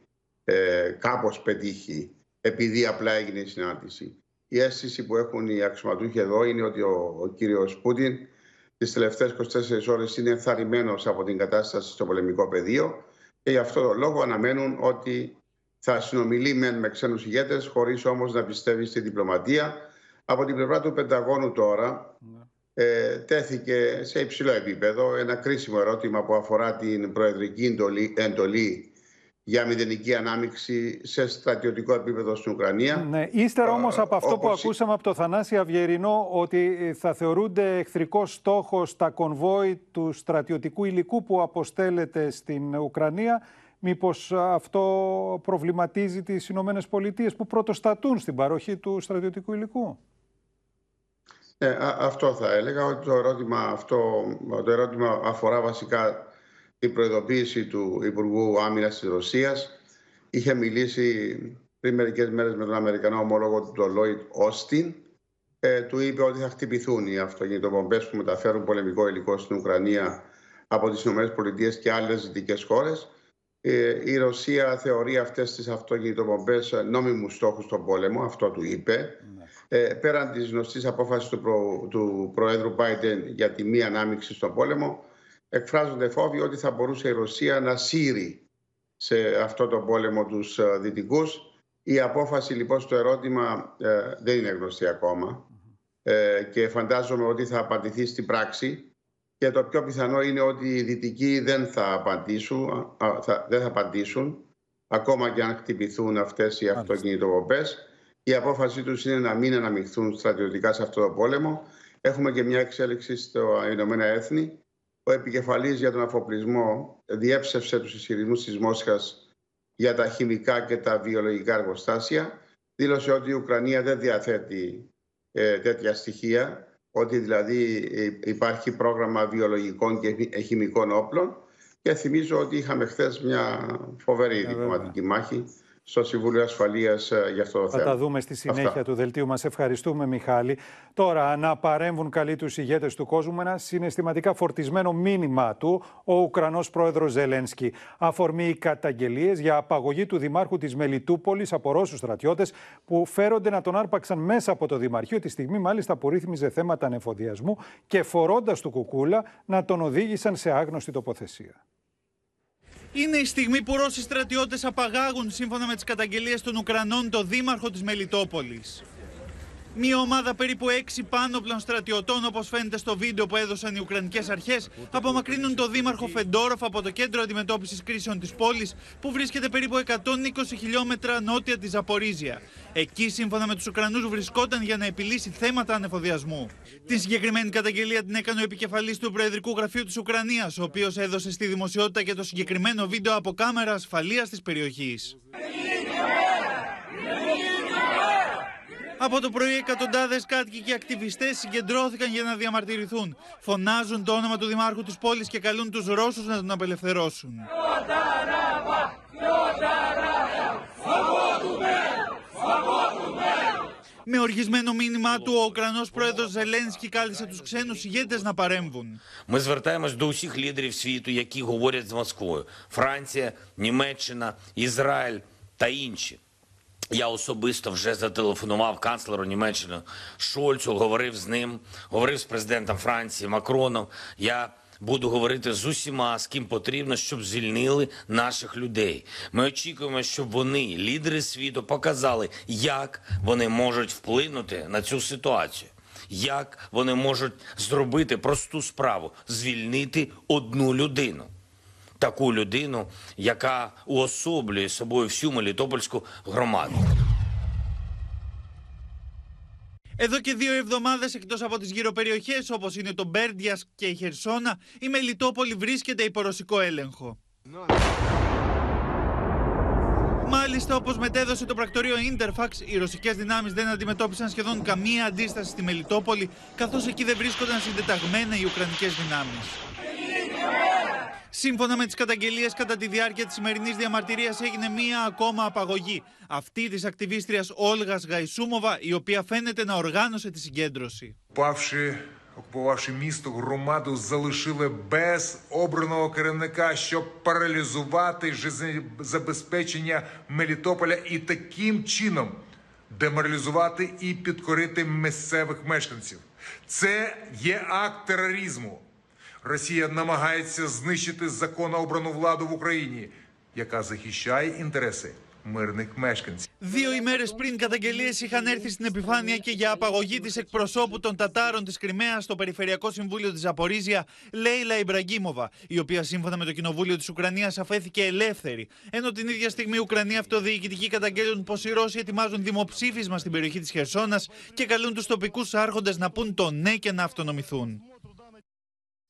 ε, κάπως πετύχει επειδή απλά έγινε η συνάντηση. Η αίσθηση που έχουν οι αξιωματούχοι εδώ είναι ότι ο, ο κύριος Πούτιν τις τελευταίες 24 ώρες είναι ενθαρρυμένος από την κατάσταση στο πολεμικό πεδίο και γι' αυτό το λόγο αναμένουν ότι θα συνομιλεί μεν με ξένους ηγέτες χωρίς όμως να πιστεύει στη διπλωματία. Από την πλευρά του Πενταγώνου τώρα ε, τέθηκε σε υψηλό επίπεδο ένα κρίσιμο ερώτημα που αφορά την προεδρική εντολή, εντολή για μηδενική ανάμειξη σε στρατιωτικό επίπεδο στην Ουκρανία.
Ναι, ύστερα όμως
Ε,
από αυτό που
όπως-
ακούσαμε από το Θανάση Αυγερινό ότι θα θεωρούνται εχθρικός στόχος τα κονβόι του στρατιωτικού υλικού που αποστέλλεται στην Ουκρανία, μήπως αυτό προβληματίζει τις Ηνωμένες Πολιτείες που πρωτοστατούν στην παροχή του στρατιωτικού υλικού;
Ε, α- αυτό θα έλεγα ότι το ερώτημα, αυτό, το ερώτημα αφορά βασικά την προειδοποίηση του Υπουργού Άμυνας της Ρωσίας. Είχε μιλήσει πριν μερικές μέρες με τον Αμερικανό ομόλογο του, τον Λόιτ Όστιν. Ε, του είπε ότι θα χτυπηθούν οι αυτοκινητοπομπές που μεταφέρουν πολεμικό υλικό στην Ουκρανία από τις ΗΠΑ και άλλες δυτικές χώρες. Ε, η Ρωσία θεωρεί αυτές τις αυτοκινητοπομπές νόμιμους στόχους στον πόλεμο, αυτό του είπε. Ε, πέραν της γνωστής απόφασης του, προ, του Προέδρου Biden για τη μη ανάμειξη στον πόλεμο, εκφράζονται φόβοι ότι θα μπορούσε η Ρωσία να σύρει σε αυτό το πόλεμο τους ε, δυτικούς. Η απόφαση λοιπόν στο ερώτημα ε, δεν είναι γνωστή ακόμα ε, και φαντάζομαι ότι θα απαντηθεί στην πράξη και το πιο πιθανό είναι ότι οι δυτικοί δεν θα απαντήσουν, α, θα, δεν θα απαντήσουν ακόμα και αν χτυπηθούν αυτές οι αυτοκινητοβοπές. Η απόφασή τους είναι να μην αναμειχθούν στρατιωτικά σε αυτό το πόλεμο. Έχουμε και μια εξέλιξη στο Ηνωμένα Έθνη. Ο επικεφαλής για τον αφοπλισμό διέψευσε τους ισχυρισμούς της Μόσχας για τα χημικά και τα βιολογικά εργοστάσια. Δήλωσε ότι η Ουκρανία δεν διαθέτει ε, τέτοια στοιχεία, ότι δηλαδή ε, υπάρχει πρόγραμμα βιολογικών και χι- χημικών όπλων και θυμίζω ότι είχαμε χθες μια φοβερή διπλωματική μάχη στο Συμβούλιο Ασφαλείας ε, για αυτό το
Θα
θέμα.
τα δούμε στη συνέχεια
Αυτά.
του δελτίου μας. Ευχαριστούμε Μιχάλη. Τώρα να παρέμβουν καλοί τους ηγέτες του κόσμου με ένα συναισθηματικά φορτισμένο μήνυμά του ο Ουκρανός πρόεδρος Ζελένσκι. Αφορμή καταγγελίες για απαγωγή του δημάρχου της Μελιτούπολης από Ρώσους στρατιώτες που φέρονται να τον άρπαξαν μέσα από το Δημαρχείο τη στιγμή μάλιστα που ρύθμιζε θέματα ανεφοδιασμού και φορώντας του κουκούλα να τον οδήγησαν σε άγνωστη τοποθεσία.
Είναι η στιγμή που Ρώσοι στρατιώτες απαγάγουν σύμφωνα με τις καταγγελίες των Ουκρανών το δήμαρχο της Μελιτόπολης. Μία ομάδα περίπου 6 πάνωπλων στρατιωτών, όπως φαίνεται στο βίντεο που έδωσαν οι Ουκρανικές αρχές, απομακρύνουν το δήμαρχο Φεντόροφ από το κέντρο αντιμετώπισης κρίσεων της πόλης, που βρίσκεται περίπου 120 χιλιόμετρα νότια της Ζαπορίζια. Εκεί, σύμφωνα με τους Ουκρανούς, βρισκόταν για να επιλύσει θέματα ανεφοδιασμού. Την συγκεκριμένη καταγγελία την έκανε ο επικεφαλής του Προεδρικού Γραφείου της Ουκρανίας, ο οποίος έδωσε στη δημοσιότητα και το συγκεκριμένο βίντεο από κάμερα ασφαλείας της περιοχής. Από το πρωί εκατοντάδες κάτοικοι και ακτιβιστές συγκεντρώθηκαν για να διαμαρτυρηθούν. Φωνάζουν το όνομα του δημάρχου της πόλης και καλούν τους Ρώσους να τον απελευθερώσουν. Με οργισμένο μήνυμά του, ο Ουκρανός πρόεδρος Ζελένσκι κάλεσε τους ξένους ηγέτες να παρέμβουν.
Ми звертаємось до усіх лідерів світу, які говорять з Москвою: Франція, Німеччина, Ізраїль та інші. Я особисто вже зателефонував канцлеру Німеччини Шольцу, говорив з ним, говорив з президентом Франції Макроном. Я буду говорити з усіма, з ким потрібно, щоб звільнили наших людей. Ми очікуємо, щоб вони, лідери світу, показали, як вони можуть вплинути на цю ситуацію. Як вони можуть зробити просту справу звільнити одну людину таку людину, яка уособлює собою всю Мелітопольську громаду.
Εδώ και δύο εβδομάδες εκτός από τις γύρω περιοχές όπως είναι το Μπέρντιας και η Χερσόνα, η Μελιτόπολη βρίσκεται υπό ρωσικό έλεγχο. Μάλιστα, όπω μετέδωσε το πρακτορείο Interfax, οι ρωσικέ δυνάμει δεν αντιμετώπισαν σχεδόν καμία αντίσταση στη Μελιτόπολη, καθώ εκεί δεν βρίσκονταν συντεταγμένα οι Ουκρανικέ δυνάμει. Σύμφωνα με τι καταγγελίε, κατά τη διάρκεια τη σημερινή διαμαρτυρία έγινε μία ακόμα απαγωγή. Αυτή τη ακτιβίστρια Όλγα Γαϊσούμοβα, η οποία φαίνεται να οργάνωσε τη συγκέντρωση.
Павши, окупувавши місто, громаду залишили без обраного керівника, щоб паралізувати жизнезабезпечення Мелітополя і таким чином деморалізувати і підкорити місцевих мешканців. Це є акт тероризму. Росія намагається знищити законно обрану владу в Україні, яка захищає інтереси мирних мешканців.
Δύο ημέρε πριν, καταγγελίε είχαν έρθει στην επιφάνεια και για απαγωγή τη εκπροσώπου των Τατάρων τη Κρυμαία στο Περιφερειακό Συμβούλιο τη Ζαπορίζια, Λέιλα Ιμπραγκίμοβα, η οποία σύμφωνα με το Κοινοβούλιο τη Ουκρανία αφέθηκε ελεύθερη. Ενώ την ίδια στιγμή οι Ουκρανοί αυτοδιοικητικοί καταγγέλουν πω οι Ρώσοι ετοιμάζουν δημοψήφισμα στην περιοχή τη Χερσόνα και καλούν του τοπικού άρχοντε να πούν το ναι και να αυτονομηθούν.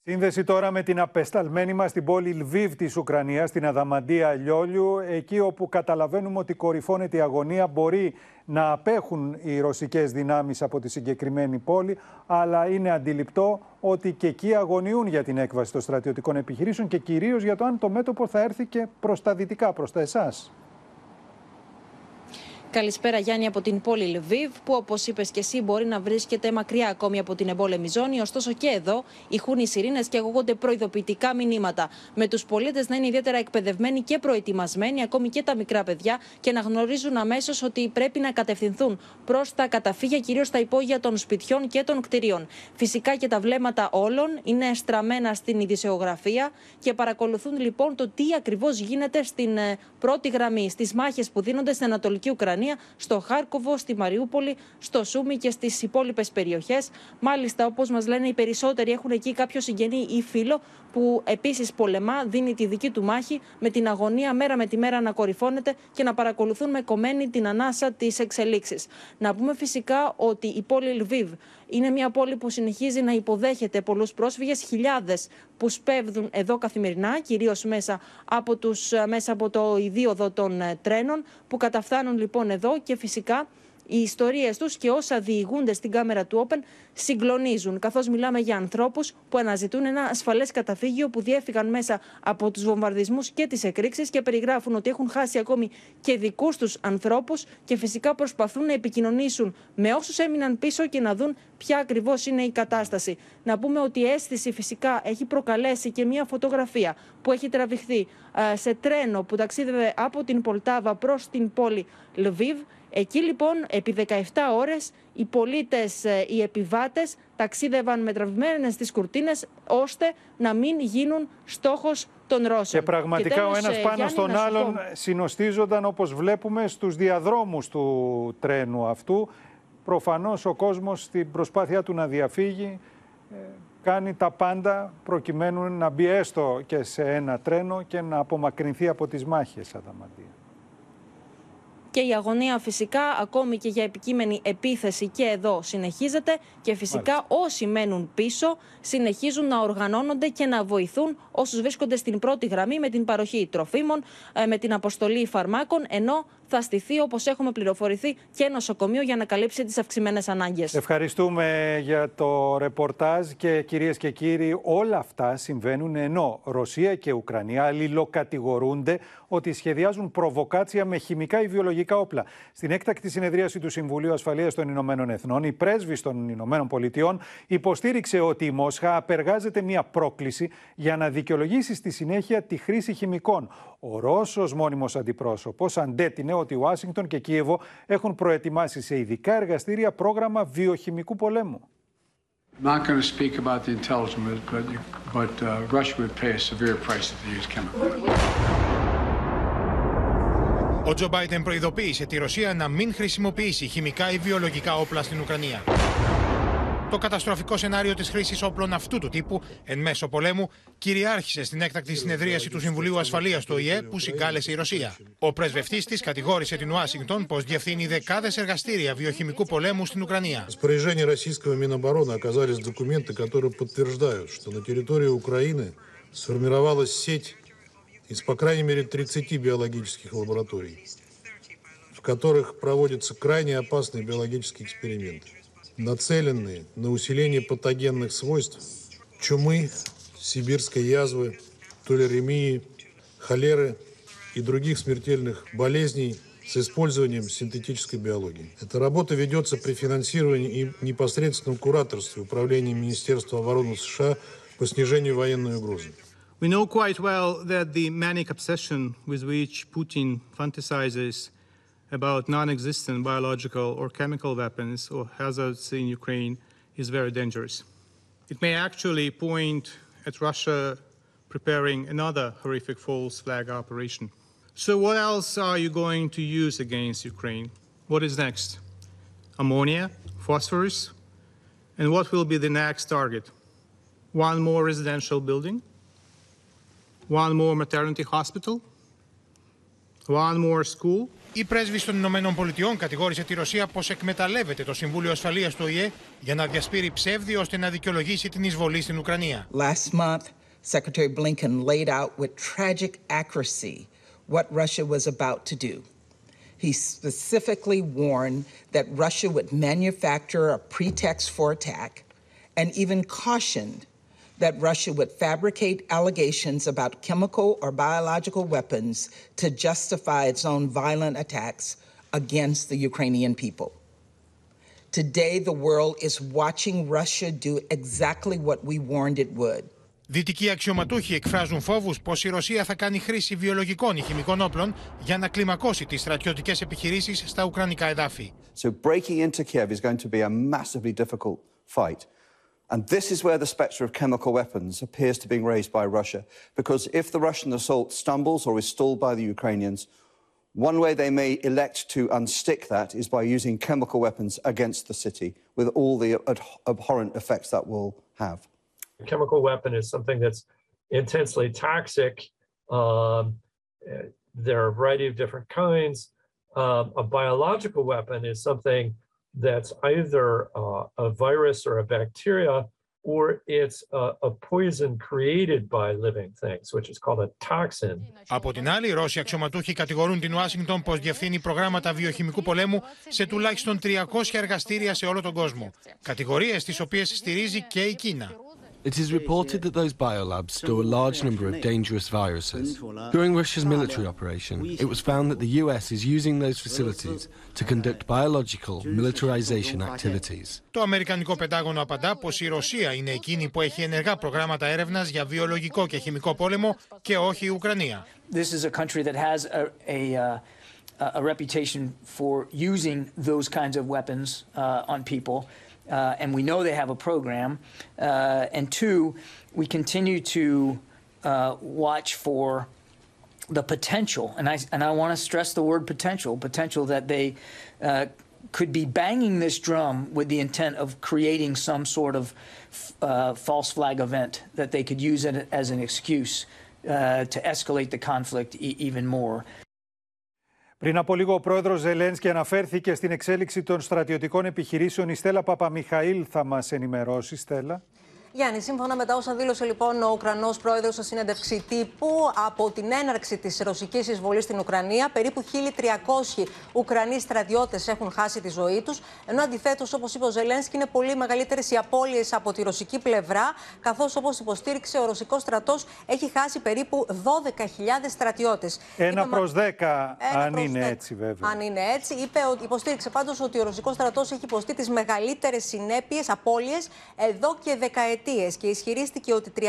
Σύνδεση τώρα με την απεσταλμένη μας στην πόλη Λβίβ της Ουκρανίας, στην Αδαμαντία Λιόλιου, εκεί όπου καταλαβαίνουμε ότι κορυφώνεται η αγωνία, μπορεί να απέχουν οι ρωσικές δυνάμεις από τη συγκεκριμένη πόλη, αλλά είναι αντιληπτό ότι και εκεί αγωνιούν για την έκβαση των στρατιωτικών επιχειρήσεων και κυρίως για το αν το μέτωπο θα έρθει και προς τα δυτικά, προς τα εσάς.
Καλησπέρα Γιάννη από την πόλη Λβίβ, που όπως είπες και εσύ μπορεί να βρίσκεται μακριά ακόμη από την εμπόλεμη ζώνη. Ωστόσο και εδώ ηχούν οι σιρήνες και αγωγούνται προειδοποιητικά μηνύματα. Με τους πολίτες να είναι ιδιαίτερα εκπαιδευμένοι και προετοιμασμένοι, ακόμη και τα μικρά παιδιά, και να γνωρίζουν αμέσως ότι πρέπει να κατευθυνθούν προς τα καταφύγια, κυρίως στα υπόγεια των σπιτιών και των κτηρίων. Φυσικά και τα βλέμματα όλων είναι στραμμένα στην ειδησεογραφία και παρακολουθούν λοιπόν το τι ακριβώς γίνεται στην ε, πρώτη γραμμή, στις μάχες που δίνονται στην Ανατολική Ουκρανία στο Χάρκοβο, στη Μαριούπολη, στο Σούμι και στις υπόλοιπες περιοχές. Μάλιστα, όπως μας λένε, οι περισσότεροι έχουν εκεί κάποιο συγγενή ή φίλο που επίσης πολεμά, δίνει τη δική του μάχη, με την αγωνία μέρα με τη μέρα να κορυφώνεται και να παρακολουθούν με κομμένη την ανάσα της εξελίξης. Να πούμε φυσικά ότι η πόλη Λβίβ είναι μια πόλη που συνεχίζει να υποδέχεται πολλούς πρόσφυγες, χιλιάδες που σπέβδουν εδώ καθημερινά, κυρίως μέσα, από τους, μέσα από το ιδίωδο των ε, τρένων, που καταφθάνουν λοιπόν εδώ και φυσικά οι ιστορίες τους και όσα διηγούνται στην κάμερα του Open συγκλονίζουν, καθώς μιλάμε για ανθρώπους που αναζητούν ένα ασφαλές καταφύγιο που διέφυγαν μέσα από τους βομβαρδισμούς και τις εκρήξεις και περιγράφουν ότι έχουν χάσει ακόμη και δικούς τους ανθρώπους και φυσικά προσπαθούν να επικοινωνήσουν με όσους έμειναν πίσω και να δουν ποια ακριβώς είναι η κατάσταση. Να πούμε ότι η αίσθηση φυσικά έχει προκαλέσει και μια φωτογραφία που έχει τραβηχθεί σε τρένο που ταξίδευε από την Πολτάβα προς την πόλη Λβίβ. Εκεί λοιπόν επί 17 ώρες οι πολίτες, οι επιβάτες ταξίδευαν με τραβημένες τις κουρτίνες ώστε να μην γίνουν στόχος των Ρώσων.
Και πραγματικά
και τέλος,
ο ένας
ε,
πάνω
Γιάννη,
στον
να σου
άλλον
πω-
συνοστίζονταν όπως βλέπουμε στους διαδρόμους του τρένου αυτού. Προφανώς ο κόσμος στην προσπάθειά του να διαφύγει ε, κάνει τα πάντα προκειμένου να μπει έστω και σε ένα τρένο και να απομακρυνθεί από τις μάχες, Αδαμαντία.
Και η αγωνία φυσικά ακόμη και για επικείμενη επίθεση και εδώ συνεχίζεται και φυσικά όσοι μένουν πίσω συνεχίζουν να οργανώνονται και να βοηθούν όσους βρίσκονται στην πρώτη γραμμή με την παροχή τροφίμων, ε, με την αποστολή φαρμάκων ενώ θα στηθεί όπως έχουμε πληροφορηθεί και νοσοκομείο για να καλύψει τις αυξημένες ανάγκες.
Ευχαριστούμε για το ρεπορτάζ και κυρίες και κύριοι όλα αυτά συμβαίνουν ενώ Ρωσία και Ουκρανία αλληλοκατηγορούνται ότι σχεδιάζουν προβοκάτσια με χημικά ή βιολογικά όπλα. Στην έκτακτη συνεδρίαση του Συμβουλίου Ασφαλείας των Ηνωμένων Εθνών η πρέσβης των Ηνωμένων Πολιτειών υποστήριξε ότι η Μόσχα απεργάζεται μια πρόκληση για να δικαιολογήσει στη συνέχεια τη χρήση χημικών. Ο Ρώσος μόνιμος αντιπρόσωπος αντέτεινε ότι Ουάσιγκτον και Κίεβο έχουν προετοιμάσει σε ειδικά εργαστήρια πρόγραμμα βιοχημικού πολέμου.
Not going to speak about the intelligence, but, but uh, Russia would pay a severe price if they use chemicals.
Ο Τζο Μπάιντεν προειδοποίησε τη Ρωσία να μην χρησιμοποιήσει χημικά ή βιολογικά όπλα στην Ουκρανία. Το καταστροφικό σενάριο τη χρήση όπλων αυτού του τύπου εν μέσω πολέμου κυριάρχησε στην έκτακτη συνεδρίαση του Συμβουλίου Ασφαλείας του ΟΗΕ που συγκάλεσε η Ρωσία. Ο πρεσβευτής της κατηγόρησε την Ουάσιγκτον πως διευθύνει δεκάδες εργαστήρια βιοχημικού πολέμου στην Ουκρανία.
В распоряжении российского Минобороны оказались документы, которые подтверждают, что на территории Украины сформировалась сеть из, по крайней мере, 30 биологических лабораторий, в которых проводятся крайне опасные биологические эксперименты, нацеленные на усиление патогенных свойств чумы, сибирской язвы, толеремии, холеры и других смертельных болезней с использованием синтетической биологии. Эта работа ведется при финансировании и непосредственном кураторстве Управления Министерства обороны США по снижению военной угрозы.
We know quite well that the manic obsession with which Putin fantasizes about non-existent biological or chemical weapons or hazards in Ukraine is very dangerous. It may actually point at Russia preparing another horrific false flag operation. So, what else are you going to use against Ukraine? What is next? Ammonia, phosphorus? And what will be the next target? One more residential building? One more maternity hospital? One more school?
Η πρέσβη των Ηνωμένων Πολιτειών κατηγόρησε τη Ρωσία πω εκμεταλλεύεται το Συμβούλιο Ασφαλείας του ΟΗΕ για να διασπείρει ψεύδι ώστε να δικαιολογήσει την εισβολή στην Ουκρανία.
Last month, Secretary Blinken laid out with tragic accuracy what Russia was about to do. He specifically warned that Russia would manufacture a pretext for attack and even cautioned that Russia would fabricate allegations about chemical or biological weapons to justify its own violent attacks against the Ukrainian people. Today, the world is watching Russia do exactly what we warned it would.
Δυτικοί αξιωματούχοι εκφράζουν φόβου πω η Ρωσία θα κάνει χρήση βιολογικών ή χημικών όπλων για να κλιμακώσει τι στρατιωτικέ επιχειρήσει στα ουκρανικά εδάφη.
So breaking into Kiev is going to be a massively difficult fight. And this is where the spectre of chemical weapons appears to be raised by Russia. Because if the Russian assault stumbles or is stalled by the Ukrainians, one way they may elect to unstick that is by using chemical weapons against the city, with all the ab- abhorrent effects that will have.
A chemical weapon is something that's intensely toxic. Um, eh, there are a variety of different kinds. Um, a biological weapon is something that's either uh, a virus or a bacteria, or it's a, a poison created by living things, which is called a toxin.
Από την άλλη, οι Ρώσοι αξιωματούχοι κατηγορούν την Ουάσιγκτον πως διευθύνει προγράμματα βιοχημικού πολέμου σε τουλάχιστον 300 εργαστήρια σε όλο τον κόσμο. Κατηγορίες τις οποίες στηρίζει και η Κίνα.
It is reported that those biolabs store a large number of dangerous viruses. During Russia's military operation, it was found that the US is using those facilities to conduct biological militarization activities.
Το Αμερικανικό Πεντάγωνο απαντά πω η Ρωσία είναι εκείνη που έχει ενεργά προγράμματα έρευνα για βιολογικό και χημικό πόλεμο και όχι η Ουκρανία.
This is a country that has a, a, uh, a reputation for using those kinds of weapons uh, on people. Uh, and we know they have a program. Uh, and two, we continue to uh, watch for the potential, and I, and I want to stress the word potential, potential that they uh, could be banging this drum with the intent of creating some sort of uh, false flag event that they could use it as an excuse uh, to escalate the conflict e- even more.
Πριν από λίγο ο πρόεδρος Ζελένσκι αναφέρθηκε στην εξέλιξη των στρατιωτικών επιχειρήσεων. Η Στέλλα Παπαμιχαήλ θα μας ενημερώσει. Στέλλα.
Γιάννη, σύμφωνα με τα όσα δήλωσε λοιπόν ο Ουκρανός πρόεδρος σε συνέντευξη τύπου, από την έναρξη της ρωσικής εισβολής στην Ουκρανία, περίπου 1.300 Ουκρανοί στρατιώτες έχουν χάσει τη ζωή τους. Ενώ αντιθέτως, όπως είπε ο Ζελένσκι, είναι πολύ μεγαλύτερες οι απώλειες από τη ρωσική πλευρά, καθώς όπως υποστήριξε ο ρωσικός στρατός έχει χάσει περίπου 12.000 στρατιώτες.
Ένα
Είπε,
προς δέκα, αν
προς
είναι
δέκα.
έτσι βέβαια.
Αν είναι έτσι, είπε ότι υποστήριξε πάντως ότι ο ρωσικός στρατός έχει υποστεί τις μεγαλύτερες συνέπειες, απώλειες εδώ και δεκαετίες. Και ισχυρίστηκε ότι 31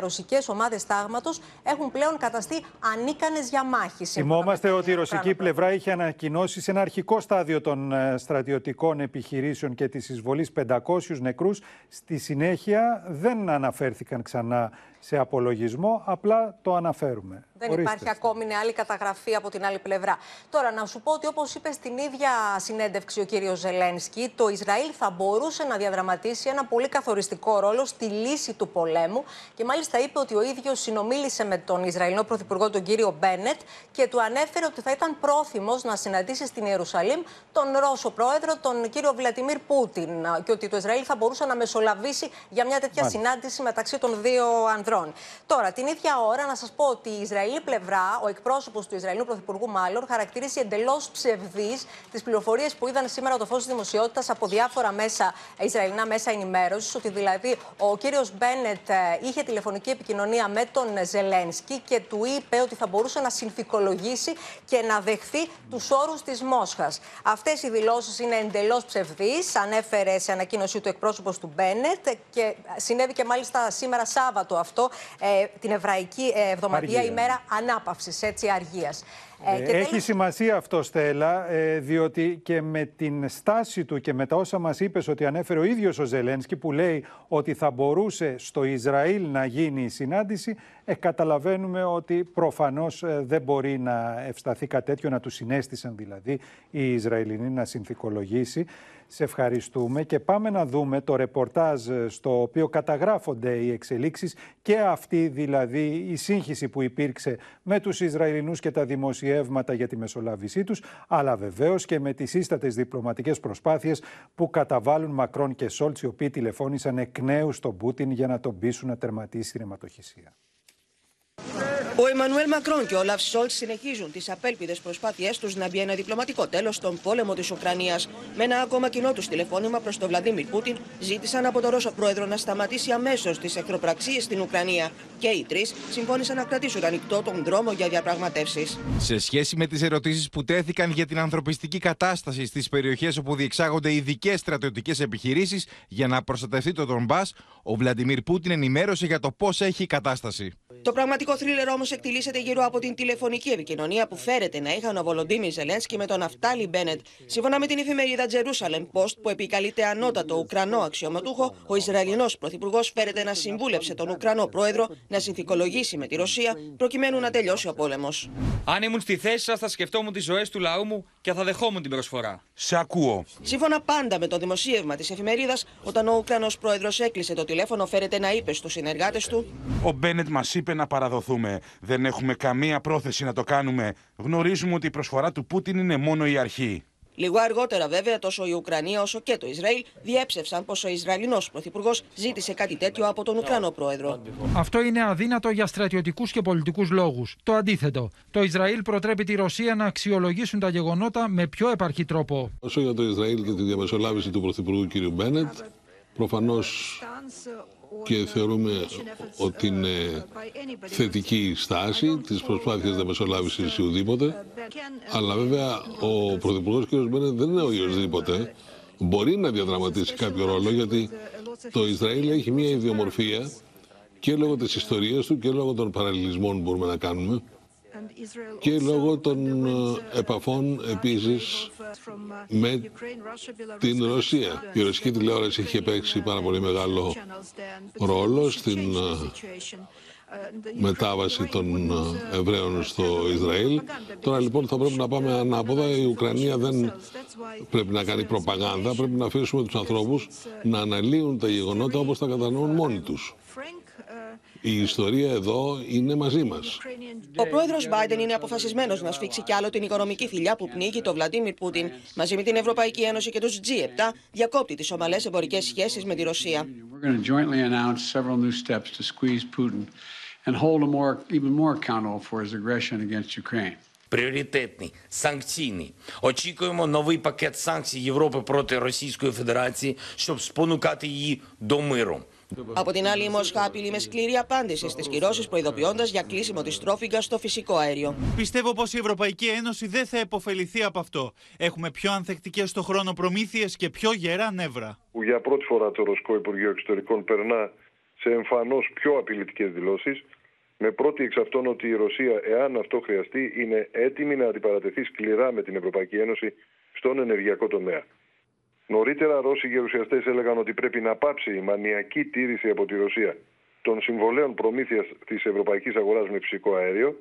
ρωσικές ομάδες τάγματος έχουν πλέον καταστεί ανίκανες για μάχη. σύμφωνα
Θυμόμαστε
με
ότι η
τον
ρωσική
Ουκρανό
πλευρά είχε ανακοινώσει σε ένα αρχικό στάδιο των ε, στρατιωτικών επιχειρήσεων και της εισβολής 500 νεκρούς. Στη συνέχεια δεν αναφέρθηκαν ξανά σε απολογισμό, απλά το αναφέρουμε.
Δεν
Ορίστε.
υπάρχει ακόμη είναι άλλη καταγραφή από την άλλη πλευρά. Τώρα, να σου πω ότι όπως είπε στην ίδια συνέντευξη ο κύριος Ζελένσκι, το Ισραήλ θα μπορούσε να διαδραματίσει ένα πολύ καθοριστικό ρόλο στη λύση του πολέμου. Και μάλιστα είπε ότι ο ίδιος συνομίλησε με τον Ισραηλινό Πρωθυπουργό, τον κύριο Μπένετ, και του ανέφερε ότι θα ήταν πρόθυμος να συναντήσει στην Ιερουσαλήμ τον Ρώσο πρόεδρο, τον κύριο Βλατιμίρ Πούτιν. Και ότι το Ισραήλ θα μπορούσε να μεσολαβήσει για μια τέτοια
Μάλιστα.
συνάντηση μεταξύ των δύο ανδρών. Τώρα, την ίδια ώρα, να σας πω ότι η Ισραηλή πλευρά, ο εκπρόσωπος του Ισραηλινού Πρωθυπουργού μάλλον, χαρακτήρισε εντελώς ψευδείς τις πληροφορίες που είδαν σήμερα το φως της δημοσιότητας από διάφορα μέσα, Ισραηλινά μέσα ενημέρωσης. Ότι δηλαδή ο κύριος Μπένετ ε, είχε τηλεφωνική επικοινωνία με τον Ζελένσκι και του είπε ότι θα μπορούσε να συνθηκολογήσει και να δεχθεί τους όρους της Μόσχας. Αυτές οι δηλώσεις είναι εντελώς ψευδείς, ανέφερε σε ανακοίνωσή του εκπρόσωπος του Μπένετ και συνέβη και μάλιστα σήμερα Σάββατο αυτό, ε, την Εβραϊκή ε, Εβδομαδία
Αργία.
ημέρα ανάπαυσης, έτσι, αργίας.
Ε, Έχει σημασία αυτό, Στέλλα, ε, διότι και με την στάση του και με τα όσα μας είπες ότι ανέφερε ο ίδιος ο Ζελένσκι που λέει ότι θα μπορούσε στο Ισραήλ να γίνει η συνάντηση, ε, καταλαβαίνουμε ότι προφανώς ε, δεν μπορεί να ευσταθεί κάτι τέτοιο, να του συνέστησαν δηλαδή οι Ισραηλινοί να συνθηκολογήσει. Σε ευχαριστούμε και πάμε να δούμε το ρεπορτάζ στο οποίο καταγράφονται οι εξελίξεις και αυτή δηλαδή η σύγχυση που υπήρξε με τους Ισραηλινούς και τα δημοσιεύματα για τη μεσολάβησή τους, αλλά βεβαίως και με τις σύστατες διπλωματικές προσπάθειες που καταβάλουν Μακρόν και Σόλτς, οι οποίοι τηλεφώνησαν εκ νέου στον Πούτιν για να τον πείσουν να τερματίσει την αιματοχυσία.
Ο Εμμανουέλ Μακρόν και ο Λαφ Σόλτς συνεχίζουν τις απέλπιδες προσπάθειές τους να μπει ένα διπλωματικό τέλος στον πόλεμο της Ουκρανίας. Με ένα ακόμα κοινό τους τηλεφώνημα προς τον Βλαντίμιρ Πούτιν, ζήτησαν από τον Ρώσο πρόεδρο να σταματήσει αμέσως τις εχθροπραξίες στην Ουκρανία. Και οι τρεις συμφώνησαν να κρατήσουν ανοιχτό τον δρόμο για διαπραγματεύσεις.
Σε σχέση με τις ερωτήσεις που τέθηκαν για την ανθρωπιστική κατάσταση στις περιοχές όπου διεξάγονται ειδικές στρατιωτικές επιχειρήσεις για να προστατευτεί το Ντομπά, ο Βλαντιμίρ Πούτιν ενημέρωσε για το πώς έχει η κατάσταση.
Το πραγματικό θρίλερ όμως εκτιλήσεται γύρω από την τηλεφωνική επικοινωνία που φέρεται να είχαν ο Βολοντίμι Ζελένσκι με τον Ναφτάλη Μπένετ. Σύμφωνα με την εφημερίδα Jerusalem Post, που επικαλείται ανώτατο Ουκρανό αξιωματούχο, ο Ισραηλινός πρωθυπουργός φέρεται να συμβούλεψε τον Ουκρανό πρόεδρο να συνθηκολογήσει με τη Ρωσία προκειμένου να τελειώσει ο πόλεμος.
Αν ήμουν στη θέση σας, θα σκεφτόμουν τις ζωές του λαού μου και θα δεχόμουν την προσφορά.
Σε ακούω.
Σύμφωνα πάντα με το δημοσίευμα της εφημερίδας, όταν ο Ουκρανός πρόεδρος έκλεισε το τηλέφωνο, φέρεται να είπε στους συνεργάτες του.
Ο Μπένετ μας είπε να παραδοθούμε. Δεν έχουμε καμία πρόθεση να το κάνουμε. Γνωρίζουμε ότι η προσφορά του Πούτιν είναι μόνο η αρχή.
Λίγο αργότερα, βέβαια, τόσο η Ουκρανία όσο και το Ισραήλ διέψευσαν πως ο Ισραηλινός πρωθυπουργός ζήτησε κάτι τέτοιο από τον Ουκρανό πρόεδρο.
Αυτό είναι αδύνατο για στρατιωτικούς και πολιτικούς λόγους. Το αντίθετο. Το Ισραήλ προτρέπει τη Ρωσία να αξιολογήσουν τα γεγονότα με πιο επαρκή τρόπο.
Όσο για το Ισραήλ και τη διαμεσολάβηση του Πρωθυπουργού κ. Μπένετ, προφανώς και θεωρούμε ότι είναι θετική η στάση της προσπάθειας διαμεσολάβησης ή ουδήποτε. Αλλά βέβαια ο Πρωθυπουργός κ. Μπένετ δεν είναι οποιοδήποτε. Μπορεί να διαδραματίσει κάποιο ρόλο γιατί το Ισραήλ έχει μια ιδιομορφία και λόγω της ιστορίας του και λόγω των παραλληλισμών που μπορούμε να κάνουμε και λόγω των επαφών επίσης με την Ρωσία. Η ρωσική τηλεόραση είχε παίξει πάρα πολύ μεγάλο ρόλο στην μετάβαση των Εβραίων στο Ισραήλ. Τώρα λοιπόν θα πρέπει να πάμε ανάποδα. Η Ουκρανία δεν πρέπει να κάνει προπαγάνδα. Πρέπει να αφήσουμε τους ανθρώπους να αναλύουν τα γεγονότα όπως τα κατανοούν μόνοι τους. Η ιστορία εδώ είναι μαζί μας.
Ο πρόεδρο Biden είναι αποφασισμένο να σφίξει κι άλλο την οικονομική θηλιά που πνίγει το Βλαντίμιρ Πούτιν. Μαζί με την Ευρωπαϊκή Ένωση και του G7, διακόπτει τι ομαλέ εμπορικέ σχέσει με τη Ρωσία.
Пріоритетний, санкційний. Очікуємо новий пакет санкцій Європи проти Російської Федерації, щоб спонукати її до миру.
Από την άλλη, η Μόσχα απειλεί με σκληρή απάντηση στις κυρώσεις, προειδοποιώντας για κλείσιμο της τρόφιγγας στο φυσικό αέριο.
Πιστεύω πως η Ευρωπαϊκή Ένωση δεν θα επωφεληθεί από αυτό. Έχουμε πιο ανθεκτικές στο χρόνο προμήθειες και πιο γερά νεύρα.
Που για πρώτη φορά το Ρωσικό Υπουργείο Εξωτερικών περνά σε εμφανώς πιο απειλητικές δηλώσεις. Με πρώτη εξ αυτών ότι η Ρωσία, εάν αυτό χρειαστεί, είναι έτοιμη να αντιπαρατεθεί σκληρά με την Ευρωπαϊκή Ένωση στον ενεργειακό τομέα. Νωρίτερα, Ρώσοι γερουσιαστές έλεγαν ότι πρέπει να πάψει η μανιακή τήρηση από τη Ρωσία των συμβολέων προμήθειας της ευρωπαϊκής αγοράς με φυσικό αέριο,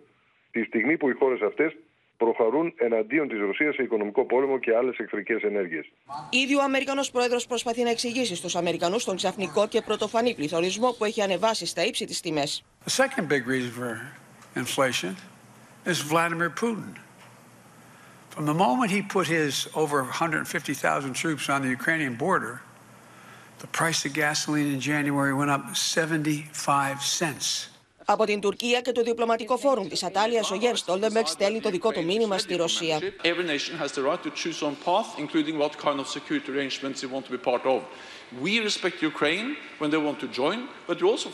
τη στιγμή που οι χώρες αυτές προχωρούν εναντίον της Ρωσίας σε οικονομικό πόλεμο και άλλες εχθρικές ενέργειες.
Ήδη ο Αμερικανός πρόεδρος προσπαθεί να εξηγήσει στους Αμερικανούς τον ξαφνικό και πρωτοφανή πληθωρισμό που έχει ανεβάσει στα ύψη της τιμές.
The second big reason for inflation is Vladimir Putin. From the moment he put his over 150,000 troops on the Ukrainian border, the price of gasoline in January went up 75 cents.
Από την Τουρκία και το διπλωματικό φόρουμ της Ατάλειας, ο Γιέρ Στόλτεμπεργκ στέλνει το δικό του μήνυμα στη Ρωσία.
Every nation has the right to choose own path, including what kind of security arrangements they want to be part of. We respect Ukraine when they want to join, but we also,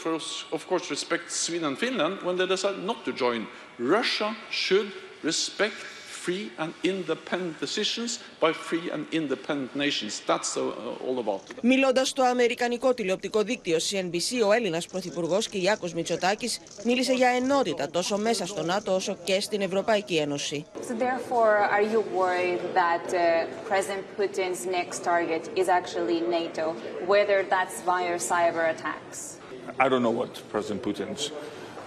of course, respect Sweden and Finland when they decide not to join. Russia should respect free and independent decisions by free and independent nations. That's uh, all about it.
Μιλώντα στο αμερικανικό τηλεοπτικό δίκτυο CNBC, ο Έλληνα Πρωθυπουργό Κυριάκο Μητσοτάκη μίλησε για ενότητα τόσο μέσα στο ΝΑΤΟ όσο και στην Ευρωπαϊκή Ένωση.
So therefore, are you worried that uh, President Putin's next target is actually NATO, whether that's via cyber attacks?
I don't know what President Putin's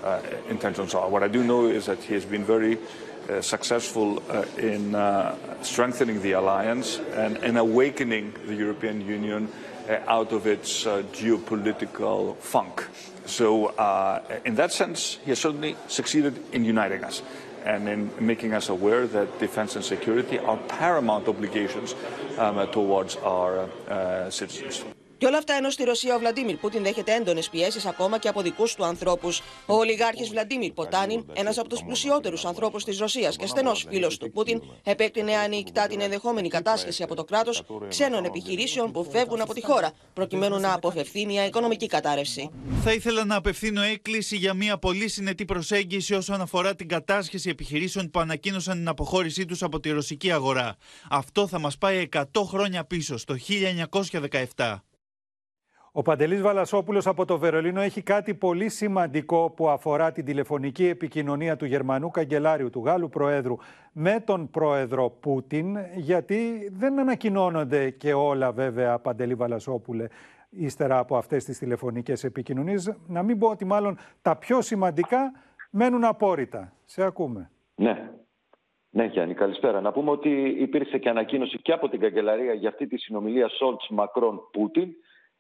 uh, intentions are. What I do know is that he has been very uh, successful uh, in uh, strengthening the alliance and in awakening the European Union uh, out of its uh, geopolitical funk. So, uh, in that sense, he has certainly succeeded in uniting us and in making us aware that defense and security are paramount obligations um, towards our uh, citizens.
Και όλα αυτά ενώ στη Ρωσία ο Βλαντίμιρ Πούτιν δέχεται έντονες πιέσεις ακόμα και από δικούς του ανθρώπους. Ο ολιγάρχης Βλαντίμιρ Ποτάνιν, ένας από τους πλουσιότερους ανθρώπους της Ρωσίας και στενός φίλος του Πούτιν, επέκτηνε ανοιχτά την ενδεχόμενη κατάσχεση από το κράτος ξένων επιχειρήσεων που φεύγουν από τη χώρα, προκειμένου να αποφευθεί μια οικονομική κατάρρευση.
Θα ήθελα να απευθύνω έκκληση για μια πολύ συνετή προσέγγιση όσον αφορά την κατάσχεση επιχειρήσεων που ανακοίνωσαν την αποχώρησή τους από τη ρωσική αγορά. Αυτό θα μας πάει 100 χρόνια πίσω, στο 1917.
Ο Παντελής Βαλασόπουλος από το Βερολίνο έχει κάτι πολύ σημαντικό που αφορά την τηλεφωνική επικοινωνία του Γερμανού Καγκελάριου, του Γάλλου Προέδρου, με τον Πρόεδρο Πούτιν, γιατί δεν ανακοινώνονται και όλα βέβαια, Παντελή Βαλασόπουλε, ύστερα από αυτές τις τηλεφωνικές επικοινωνίες. Να μην πω ότι μάλλον τα πιο σημαντικά μένουν απόρριτα. Σε ακούμε.
Ναι. Ναι, Γιάννη, καλησπέρα. Να πούμε ότι υπήρξε και ανακοίνωση και από την Καγκελαρία για αυτή τη συνομιλία Σόλτ-Μακρόν-Πούτιν.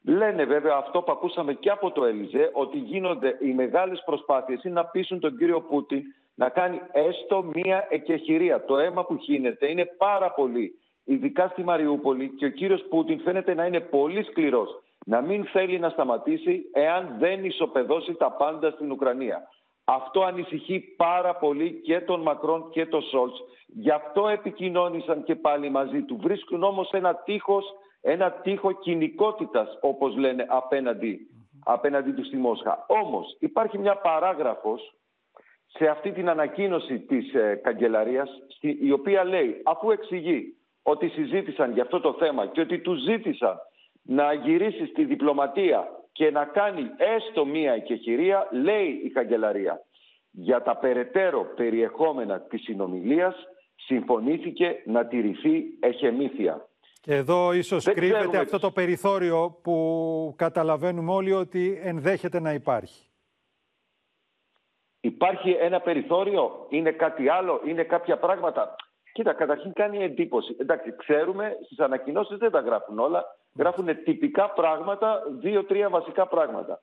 Λένε βέβαια αυτό που ακούσαμε και από το Ελιζέ, ότι γίνονται οι μεγάλες προσπάθειες είναι να πείσουν τον κύριο Πούτιν να κάνει έστω μία εκεχηρία. Το αίμα που χύνεται είναι πάρα πολύ, ειδικά στη Μαριούπολη και ο κύριος Πούτιν φαίνεται να είναι πολύ σκληρός. Να μην θέλει να σταματήσει εάν δεν ισοπεδώσει τα πάντα στην Ουκρανία. Αυτό ανησυχεί πάρα πολύ και τον Μακρόν και τον Σόλτς. Γι' αυτό επικοινώνησαν και πάλι μαζί του. Βρίσκουν όμως ένα τείχος ένα τείχο κοινικότητας, όπως λένε, απέναντι, απέναντι τους στη Μόσχα. Όμως υπάρχει μια παράγραφος σε αυτή την ανακοίνωση της ε, καγκελαρίας, η οποία λέει, αφού εξηγεί ότι συζήτησαν για αυτό το θέμα και ότι τους ζήτησαν να γυρίσει στη διπλωματία και να κάνει έστω μία εκεχηρία, λέει η καγκελαρία. Για τα περαιτέρω περιεχόμενα της συνομιλίας συμφωνήθηκε να τηρηθεί εχεμήθεια.
Και εδώ ίσως
Δεν
κρύβεται
ξέρουμε
αυτό το περιθώριο που καταλαβαίνουμε όλοι ότι ενδέχεται να υπάρχει.
Υπάρχει ένα περιθώριο, είναι κάτι άλλο, είναι κάποια πράγματα; Κοίτα, καταρχήν κάνει εντύπωση. Εντάξει, ξέρουμε, στις ανακοινώσεις δεν τα γράφουν όλα. Γράφουν τυπικά πράγματα, δύο-τρία βασικά πράγματα.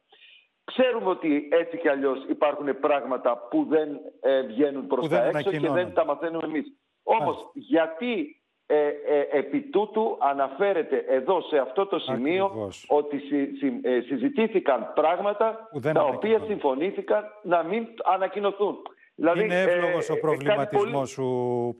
Ξέρουμε ότι έτσι κι αλλιώς υπάρχουν πράγματα που δεν ε, βγαίνουν προς
Που
τα
δεν
έξω και
ανακοινώνονται.
δεν τα μαθαίνουμε εμείς. Όμως, γιατί ε, ε, επί τούτου αναφέρεται εδώ σε αυτό το σημείο
Ακριβώς.
ότι συ- συ- ε, συζητήθηκαν πράγματα
Που δεν
τα οποία
ανακοινώνονται.
συμφωνήθηκαν να μην ανακοινωθούν. Δηλαδή,
είναι εύλογος
ε,
ο
ε,
προβληματισμός
κάνει
σου,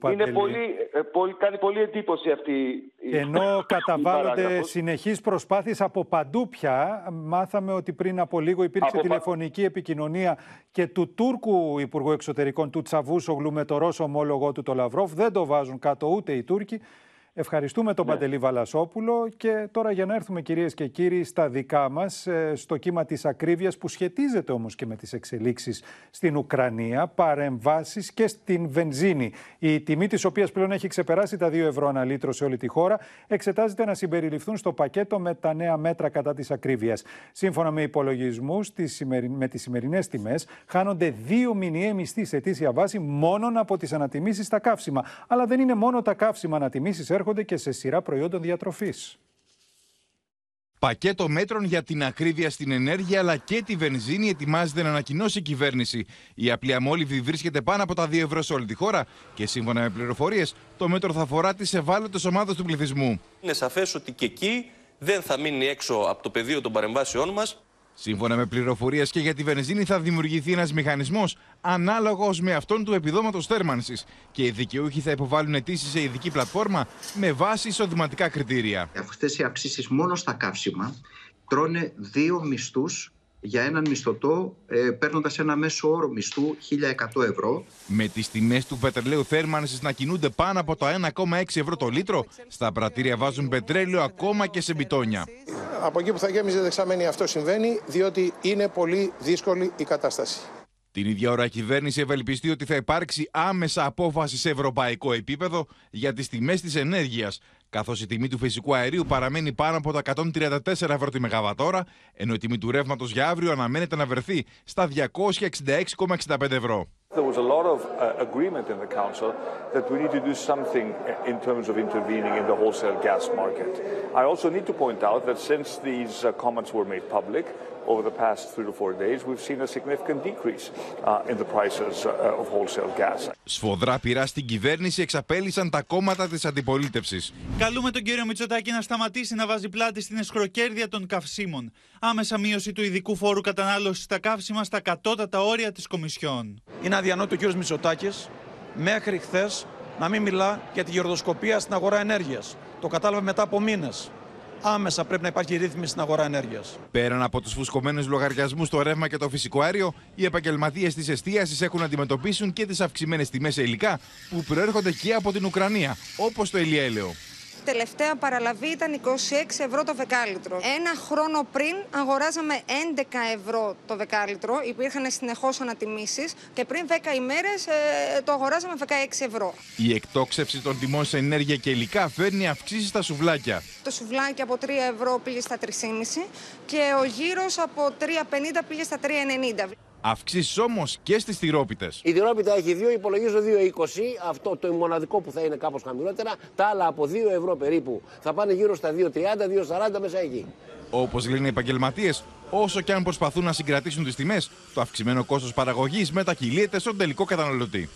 πολύ,
Παντελή.
είναι πολύ, ε, πολύ, κάνει πολύ εντύπωση αυτή η
Και ενώ
η
καταβάλλονται
παράγραφος.
συνεχείς προσπάθειες από παντού πια, μάθαμε ότι πριν από λίγο υπήρξε
Από πα-
τηλεφωνική επικοινωνία και του Τούρκου Υπουργού Εξωτερικών του Τσαβούσογλου με το Ρώσο ομόλογό του το Λαυρόφ. Δεν το βάζουν κάτω ούτε οι Τούρκοι. Ευχαριστούμε τον Παντελή Βαλασόπουλο και τώρα για να έρθουμε κυρίες και κύριοι στα δικά μας, ε, στο κύμα της ακρίβειας που σχετίζεται όμως και με τις εξελίξεις στην Ουκρανία, παρεμβάσεις και στην βενζίνη. Η τιμή της οποίας πλέον έχει ξεπεράσει τα 2 ευρώ ανά λίτρο σε όλη τη χώρα, εξετάζεται να συμπεριληφθούν στο πακέτο με τα νέα μέτρα κατά της ακρίβειας. Σύμφωνα με υπολογισμούς, τις σημερι- με τις σημερινές τιμές, χάνονται δύο μηνιαίοι μισθοί σε αιτήσια βάση μόνον από τις ανατιμήσεις στα καύσιμα. Αλλά δεν είναι μόνο τα καύσιμα ανατιμήσεις, έρχονται και σε σειρά προϊόντων διατροφής.
Πακέτο μέτρων για την ακρίβεια στην ενέργεια αλλά και τη βενζίνη ετοιμάζεται να ανακοινώσει η κυβέρνηση. Η απλή αμόλυβη βρίσκεται πάνω από τα 2 ευρώ σε όλη τη χώρα και σύμφωνα με πληροφορίες, το μέτρο θα αφορά τις ευάλωτες ομάδες του πληθυσμού.
Είναι σαφές ότι και εκεί δεν θα μείνει έξω από το πεδίο των παρεμβάσεών μας
Σύμφωνα με πληροφορίες και για τη βενζίνη, θα δημιουργηθεί ένας μηχανισμός ανάλογος με αυτόν του επιδόματος θέρμανσης και οι δικαιούχοι θα υποβάλουν αιτήσεις σε ειδική πλατφόρμα με βάση εισοδηματικά κριτήρια.
Αυτές οι αυξήσεις μόνο στα καύσιμα τρώνε δύο μισθούς
για έναν μισθωτό ε, παίρνοντας ένα μέσο όρο μισθού 1.100 ευρώ.
Με τις τιμές του πετρελαίου θέρμανσης να κινούνται πάνω από τα 1,6 ευρώ το λίτρο, στα πρατήρια βάζουν πετρέλαιο ακόμα και σε μπιτόνια.
Από εκεί που θα γέμιζε δεξαμένη αυτό συμβαίνει, διότι είναι πολύ δύσκολη η κατάσταση.
Την ίδια ώρα η κυβέρνηση ευελπιστεί ότι θα υπάρξει άμεσα απόφαση σε ευρωπαϊκό επίπεδο για τις τιμές της ενέργειας, καθώς η τιμή του φυσικού αερίου παραμένει πάνω από τα 134 ευρώ τη μεγαβατόρα, ενώ η τιμή του ρεύματος για αύριο αναμένεται να βρεθεί στα 266,65 ευρώ.
There was a lot of uh, agreement in the Council that we need to do something in terms of intervening in the wholesale gas market. I also need to point out that since these uh, comments were made public over the past three to four days, we've seen a significant decrease uh, in the prices uh, of wholesale gas.
Σφοδρά πειρά στην κυβέρνηση εξαπέλυσαν τα κόμματα της αντιπολίτευσης.
Καλούμε τον κύριο Μητσοτάκη να σταματήσει να βάζει πλάτη στην εσχροκέρδεια των καυσίμων. Άμεσα μείωση του ειδικού φόρου κατανάλωσης στα καύσιμα στα κατώτατα όρια της Κομισιόν.
Είναι αδιανόητο ο κύριος Μητσοτάκης μέχρι χθες να μην μιλά για τη γεροδοσκοπία στην αγορά ενέργειας. Το κατάλαβε μετά από μήνες. Άμεσα πρέπει να υπάρχει ρύθμιση στην αγορά ενέργειας.
Πέραν από τους φουσκωμένους λογαριασμούς στο ρεύμα και το φυσικό αέριο, οι επαγγελματίες της εστίασης έχουν να αντιμετωπίσουν και τις αυξημένες τιμές σε υλικά που προέρχονται και από την Ουκρανία, όπως το ελιέλαιο.
Τελευταία παραλαβή ήταν 26 ευρώ το δεκάλιτρο. Ένα χρόνο πριν αγοράζαμε 11 ευρώ το δεκάλιτρο. Υπήρχαν συνεχώς ανατιμήσεις και πριν 10 ημέρες ε, το αγοράζαμε 16 ευρώ.
Η εκτόξευση των τιμών σε ενέργεια και υλικά φέρνει αυξήσεις στα σουβλάκια.
Το σουβλάκι από 3 ευρώ πήγε στα 3,5 και ο γύρος από 3,50 πήγε στα 3,90.
Αυξήσεις όμως και στις τυρόπιτες.
Η τυρόπιτα έχει 2, υπολογίζω 2,20. Αυτό το μοναδικό που θα είναι κάπως χαμηλότερα. Τα άλλα από 2 ευρώ περίπου θα πάνε γύρω στα 2,30, 2,40 μέσα εκεί.
Όπως λένε οι επαγγελματίες, όσο και αν προσπαθούν να συγκρατήσουν τις τιμές, το αυξημένο κόστος παραγωγής μετακυλείται στον τελικό καταναλωτή.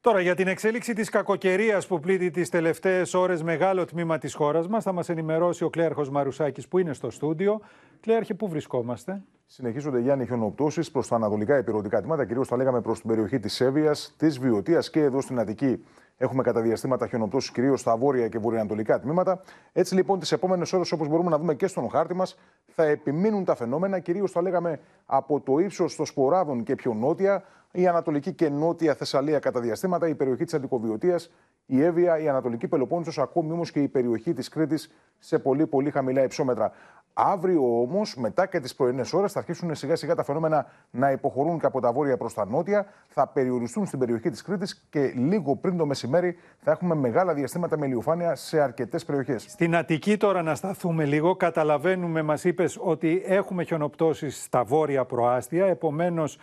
Τώρα για την εξέλιξη της κακοκαιρίας που πλήττει τις τελευταίες ώρες μεγάλο τμήμα της χώρας μας θα μας ενημερώσει ο Κλέαρχος Μαρουσάκης που είναι στο στούντιο. Κλέαρχε, πού βρισκόμαστε;
Συνεχίζονται Γιάννη χιονοπτώσεις προς τα ανατολικά υπηρετικά τμήματα, κυρίως τα λέγαμε προς την περιοχή της Σέβεια, της Βιωτίας και εδώ στην Αττική. Έχουμε κατά διαστήματα χιονοπτώσεις κυρίως στα βόρεια και βορειοανατολικά τμήματα. Έτσι λοιπόν, τις επόμενες ώρες, όπως μπορούμε να δούμε και στον χάρτη μας, θα επιμείνουν τα φαινόμενα, κυρίως τα λέγαμε από το ύψος των Σποράδων και πιο νότια, η Ανατολική και Νότια Θεσσαλία κατά διαστήματα, η περιοχή της Αντικοβιωτίας, η Εύβοια, η Ανατολική Πελοπόννησος, ακόμη όμως και η περιοχή της Κρήτης σε πολύ πολύ χαμηλά υψόμετρα. Αύριο όμως, μετά και τις πρωινές ώρες, θα αρχίσουν σιγά σιγά τα φαινόμενα να υποχωρούν και από τα βόρεια προς τα νότια, θα περιοριστούν στην περιοχή της Κρήτης και λίγο πριν το μεσημέρι θα έχουμε μεγάλα διαστήματα με ηλιοφάνεια σε αρκετές περιοχές.
Στην Αττική τώρα να σταθούμε λίγο. Καταλαβαίνουμε, μας είπες, ότι έχουμε χιονοπτώσεις στα βόρεια προάστια. Επομένως,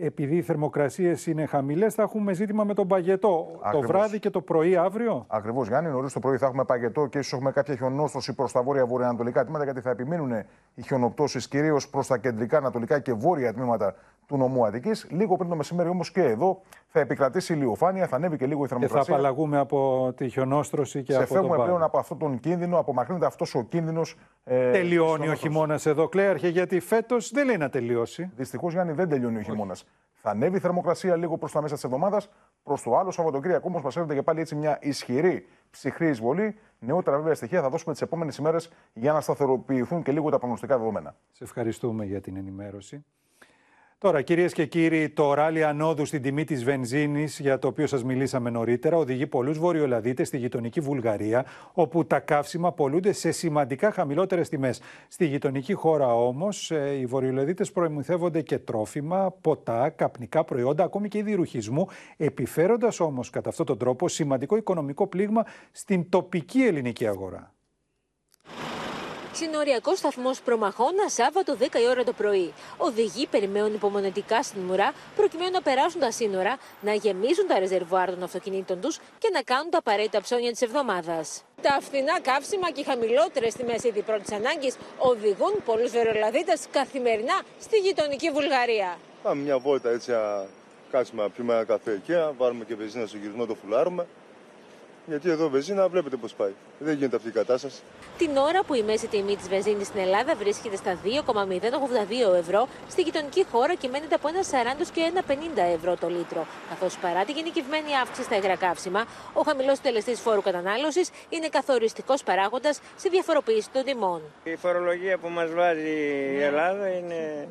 επειδή οι θερμοκρασίες είναι χαμηλές, θα έχουμε ζήτημα με τον παγετό. Το βράδυ και το πρωί αύριο;
Ακριβώς, Γιάννη. Νωρίς το πρωί θα έχουμε παγετό και ίσως έχουμε κάποια χιονόστοση προς τα βόρεια βορειοανατολικά τμήματα, γιατί θα επιμείνουν οι χιονοπτώσεις κυρίως προς τα κεντρικά, ανατολικά και βόρεια τμήματα του νομού Αττικής. Λίγο πριν το μεσημέρι όμως και εδώ θα επικρατήσει ηλιοφάνεια, θα ανέβει και λίγο η θερμοκρασία.
Και θα απαλλαγούμε από τη χιονόστρωση και
Σε
από
φεύγουμε
τον
πλέον από αυτόν τον κίνδυνο, απομακρύνεται αυτός ο κίνδυνος.
Ε, τελειώνει ο χειμώνας εδώ, Κλέαρχε, γιατί φέτος δεν λέει να τελειώσει.
Δυστυχώς, Γιάννη, δεν τελειώνει ο χειμώνας. Θα ανέβει η θερμοκρασία λίγο προς τα μέσα της εβδομάδας. Προς το άλλο Σαββατοκύριακο όμως μας έρχεται και πάλι έτσι μια ισχυρή ψυχρή εισβολή. Νεότερα βέβαια στοιχεία θα δώσουμε τις επόμενες ημέρες για να σταθεροποιηθούν και λίγο τα προγνωστικά δεδομένα.
Σε ευχαριστούμε για την ενημέρωση. Τώρα, κυρίες και κύριοι, το ράλι ανόδου στην τιμή της βενζίνης, για το οποίο σας μιλήσαμε νωρίτερα, οδηγεί πολλούς βορειοελαδίτε στη γειτονική Βουλγαρία, όπου τα καύσιμα πολλούνται σε σημαντικά χαμηλότερες τιμές. Στη γειτονική χώρα όμως, οι βορειοελαδίτε προμηθεύονται και τρόφιμα, ποτά, καπνικά προϊόντα, ακόμη και είδη ρουχισμού, επιφέροντας όμως κατά αυτόν τον τρόπο σημαντικό οικονομικό πλήγμα στην τοπική ελληνική αγορά.
Συνοριακός σταθμός Προμαχώνα, Σάββατο 10 η ώρα το πρωί. Οδηγοί περιμένουν υπομονετικά στην ουρά προκειμένου να περάσουν τα σύνορα, να γεμίσουν τα ρεζερβουάρ των αυτοκινήτων τους και να κάνουν τα απαραίτητα ψώνια της εβδομάδας. Τα φθηνά καύσιμα και οι χαμηλότερες τιμές ήδη πρώτης ανάγκης οδηγούν πολλούς βερολαδίτε καθημερινά στη γειτονική Βουλγαρία.
Πάμε μια βόλτα έτσι, να κάτσουμε να πιούμε ένα καφέ εκεί, να βάλουμε και βενζίνα στο γυρισμό, το φουλάρουμε
Γιατί εδώ βενζίνα βλέπετε πώς πάει. Δεν γίνεται αυτή η κατάσταση.
Την ώρα που η μέση τιμή της βενζίνης στην Ελλάδα βρίσκεται στα 2,082 ευρώ, στη γειτονική χώρα κυμαίνεται από 1,40 και 1,50 ευρώ το λίτρο. Καθώς παρά τη γενικευμένη αύξηση στα υγρά καύσιμα, ο χαμηλός τελεστή φόρου κατανάλωσης είναι καθοριστικός παράγοντας στη διαφοροποίηση των τιμών.
Η φορολογία που μας βάζει η Ελλάδα είναι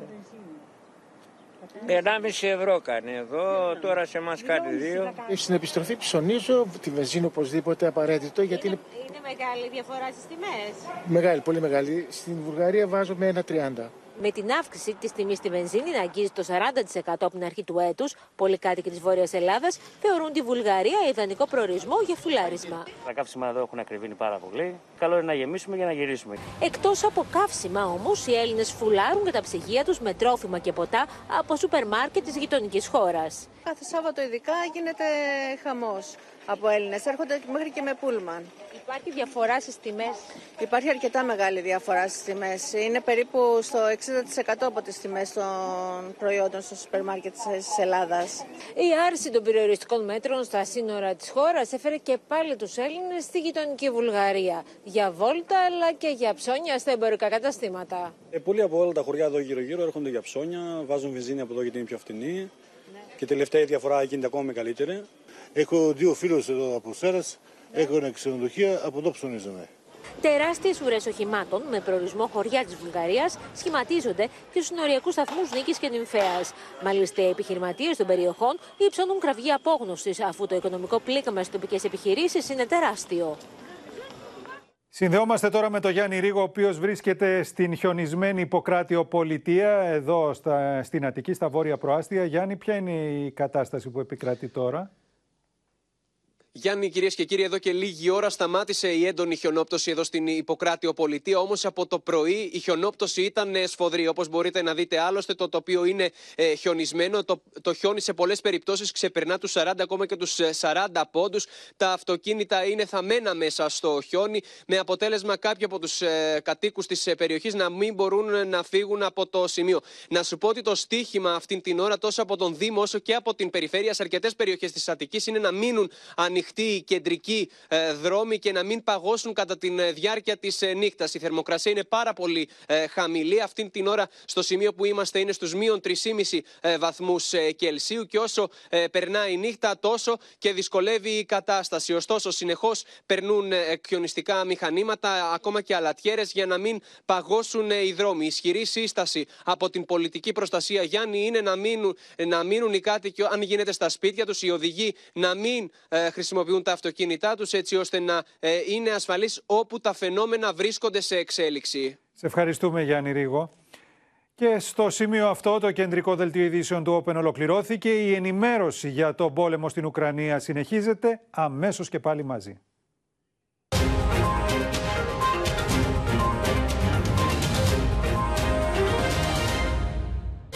1,5 ευρώ κάνει εδώ, τώρα σε μας κάνει δύο.
Στην επιστροφή ψωνίζω τη βενζίνη οπωσδήποτε απαραίτητο γιατί είναι
Είναι μεγάλη διαφορά στις τιμές.
μεγάλη, πολύ μεγάλη. Στην Βουλγαρία βάζω με ένα 30.
Με την αύξηση της τιμής στη βενζίνη να αγγίζει το 40% από την αρχή του έτους, πολλοί κάτοικοι της Βόρειας Ελλάδας θεωρούν τη Βουλγαρία ιδανικό προορισμό για φουλάρισμα.
Τα καύσιμα εδώ έχουν ακριβήνει πάρα πολύ. Καλό είναι να γεμίσουμε για να γυρίσουμε.
Εκτός από καύσιμα όμως, οι Έλληνες φουλάρουν και τα ψυγεία τους με τρόφιμα και ποτά από σούπερ μάρκετ της γειτονικής χώρας.
Κάθε Σάββατο ειδικά γίνεται χαμός από Έλληνες. Έρχονται μέχρι και με πούλμαν.
Υπάρχει διαφορά στις τιμές;
Υπάρχει αρκετά μεγάλη διαφορά στις τιμές. Είναι περίπου στο 60% από τις τιμές των προϊόντων στο σούπερ μάρκετ της Ελλάδας.
Η άρση των περιοριστικών μέτρων στα σύνορα της χώρας έφερε και πάλι τους Έλληνες στη γειτονική Βουλγαρία. Για βόλτα αλλά και για ψώνια στα εμπορικά καταστήματα.
Ε, πολλοί από όλα τα χωριά εδώ γύρω-γύρω έρχονται για ψώνια, βάζουν βενζίνη από εδώ γιατί είναι πιο φτηνή. Και τελευταία η διαφορά γίνεται ακόμα μεγαλύτερη.
Έχω δύο φίλους εδώ από Σέρας. Έχουν ξενοδοχεία, από εδώ ψωνίζομαι.
Τεράστιες ουρές οχημάτων με προορισμό χωριά της Βουλγαρίας σχηματίζονται και στους νοριακούς σταθμούς Νίκης και Νυμφαία. Μάλιστα, οι επιχειρηματίες των περιοχών υψώνουν κραυγή απόγνωσης, αφού το οικονομικό πλήγμα στις τοπικές επιχειρήσεις είναι τεράστιο.
Συνδεόμαστε τώρα με τον Γιάννη Ρίγο, ο οποίος βρίσκεται στην χιονισμένη Ιπποκράτιο Πολιτεία, εδώ στα, στην Αττική, στα Βόρεια Προάστια. Γιάννη, ποια είναι η κατάσταση που επικρατεί τώρα;
Γιάννη, κυρίες και κύριοι, εδώ και λίγη ώρα σταμάτησε η έντονη χιονόπτωση εδώ στην Ιπποκράτιο Πολιτεία. Όμως από το πρωί η χιονόπτωση ήταν ε, σφοδρή. Όπως μπορείτε να δείτε, άλλωστε το τοπίο είναι ε, χιονισμένο. Το, το χιόνι σε πολλές περιπτώσεις ξεπερνά τους 40 ακόμα και τους 40 πόντους. Τα αυτοκίνητα είναι θαμμένα μέσα στο χιόνι, με αποτέλεσμα κάποιοι από τους ε, κατοίκους της περιοχής να μην μπορούν να φύγουν από το σημείο. Να σου πω ότι το στίχημα αυτή την ώρα τόσο από τον Δήμο όσο και από την περιφέρεια σε αρκετές περιοχές της Αττικής είναι να μείνουν ανοιχτοί οι κεντρικοί ε, δρόμοι και να μην παγώσουν κατά τη διάρκεια της ε, νύχτας. Η θερμοκρασία είναι πάρα πολύ ε, χαμηλή. Αυτή την ώρα στο σημείο που είμαστε είναι στους μείον 3,5 βαθμούς Κελσίου και όσο περνάει η νύχτα τόσο και δυσκολεύει η κατάσταση. Ωστόσο, συνεχώς περνούν εκχιονιστικά μηχανήματα, ακόμα και αλατιέρες, για να μην παγώσουν οι δρόμοι. Η ισχυρή σύσταση από την πολιτική προστασία, Γιάννη, είναι να μείνουν, να μείνουν οι κάτοικοι, αν γίνεται στα σπίτια τους, οι οδηγοί να μην χρησιμοποιούν τα αυτοκίνητά τους έτσι ώστε να ε, είναι ασφαλείς όπου τα φαινόμενα βρίσκονται σε εξέλιξη.
Σε ευχαριστούμε Γιάννη Ρίγο. Και στο σημείο αυτό το κεντρικό δελτίο ειδήσεων του Open ολοκληρώθηκε. Η ενημέρωση για τον πόλεμο στην Ουκρανία συνεχίζεται αμέσως και πάλι μαζί.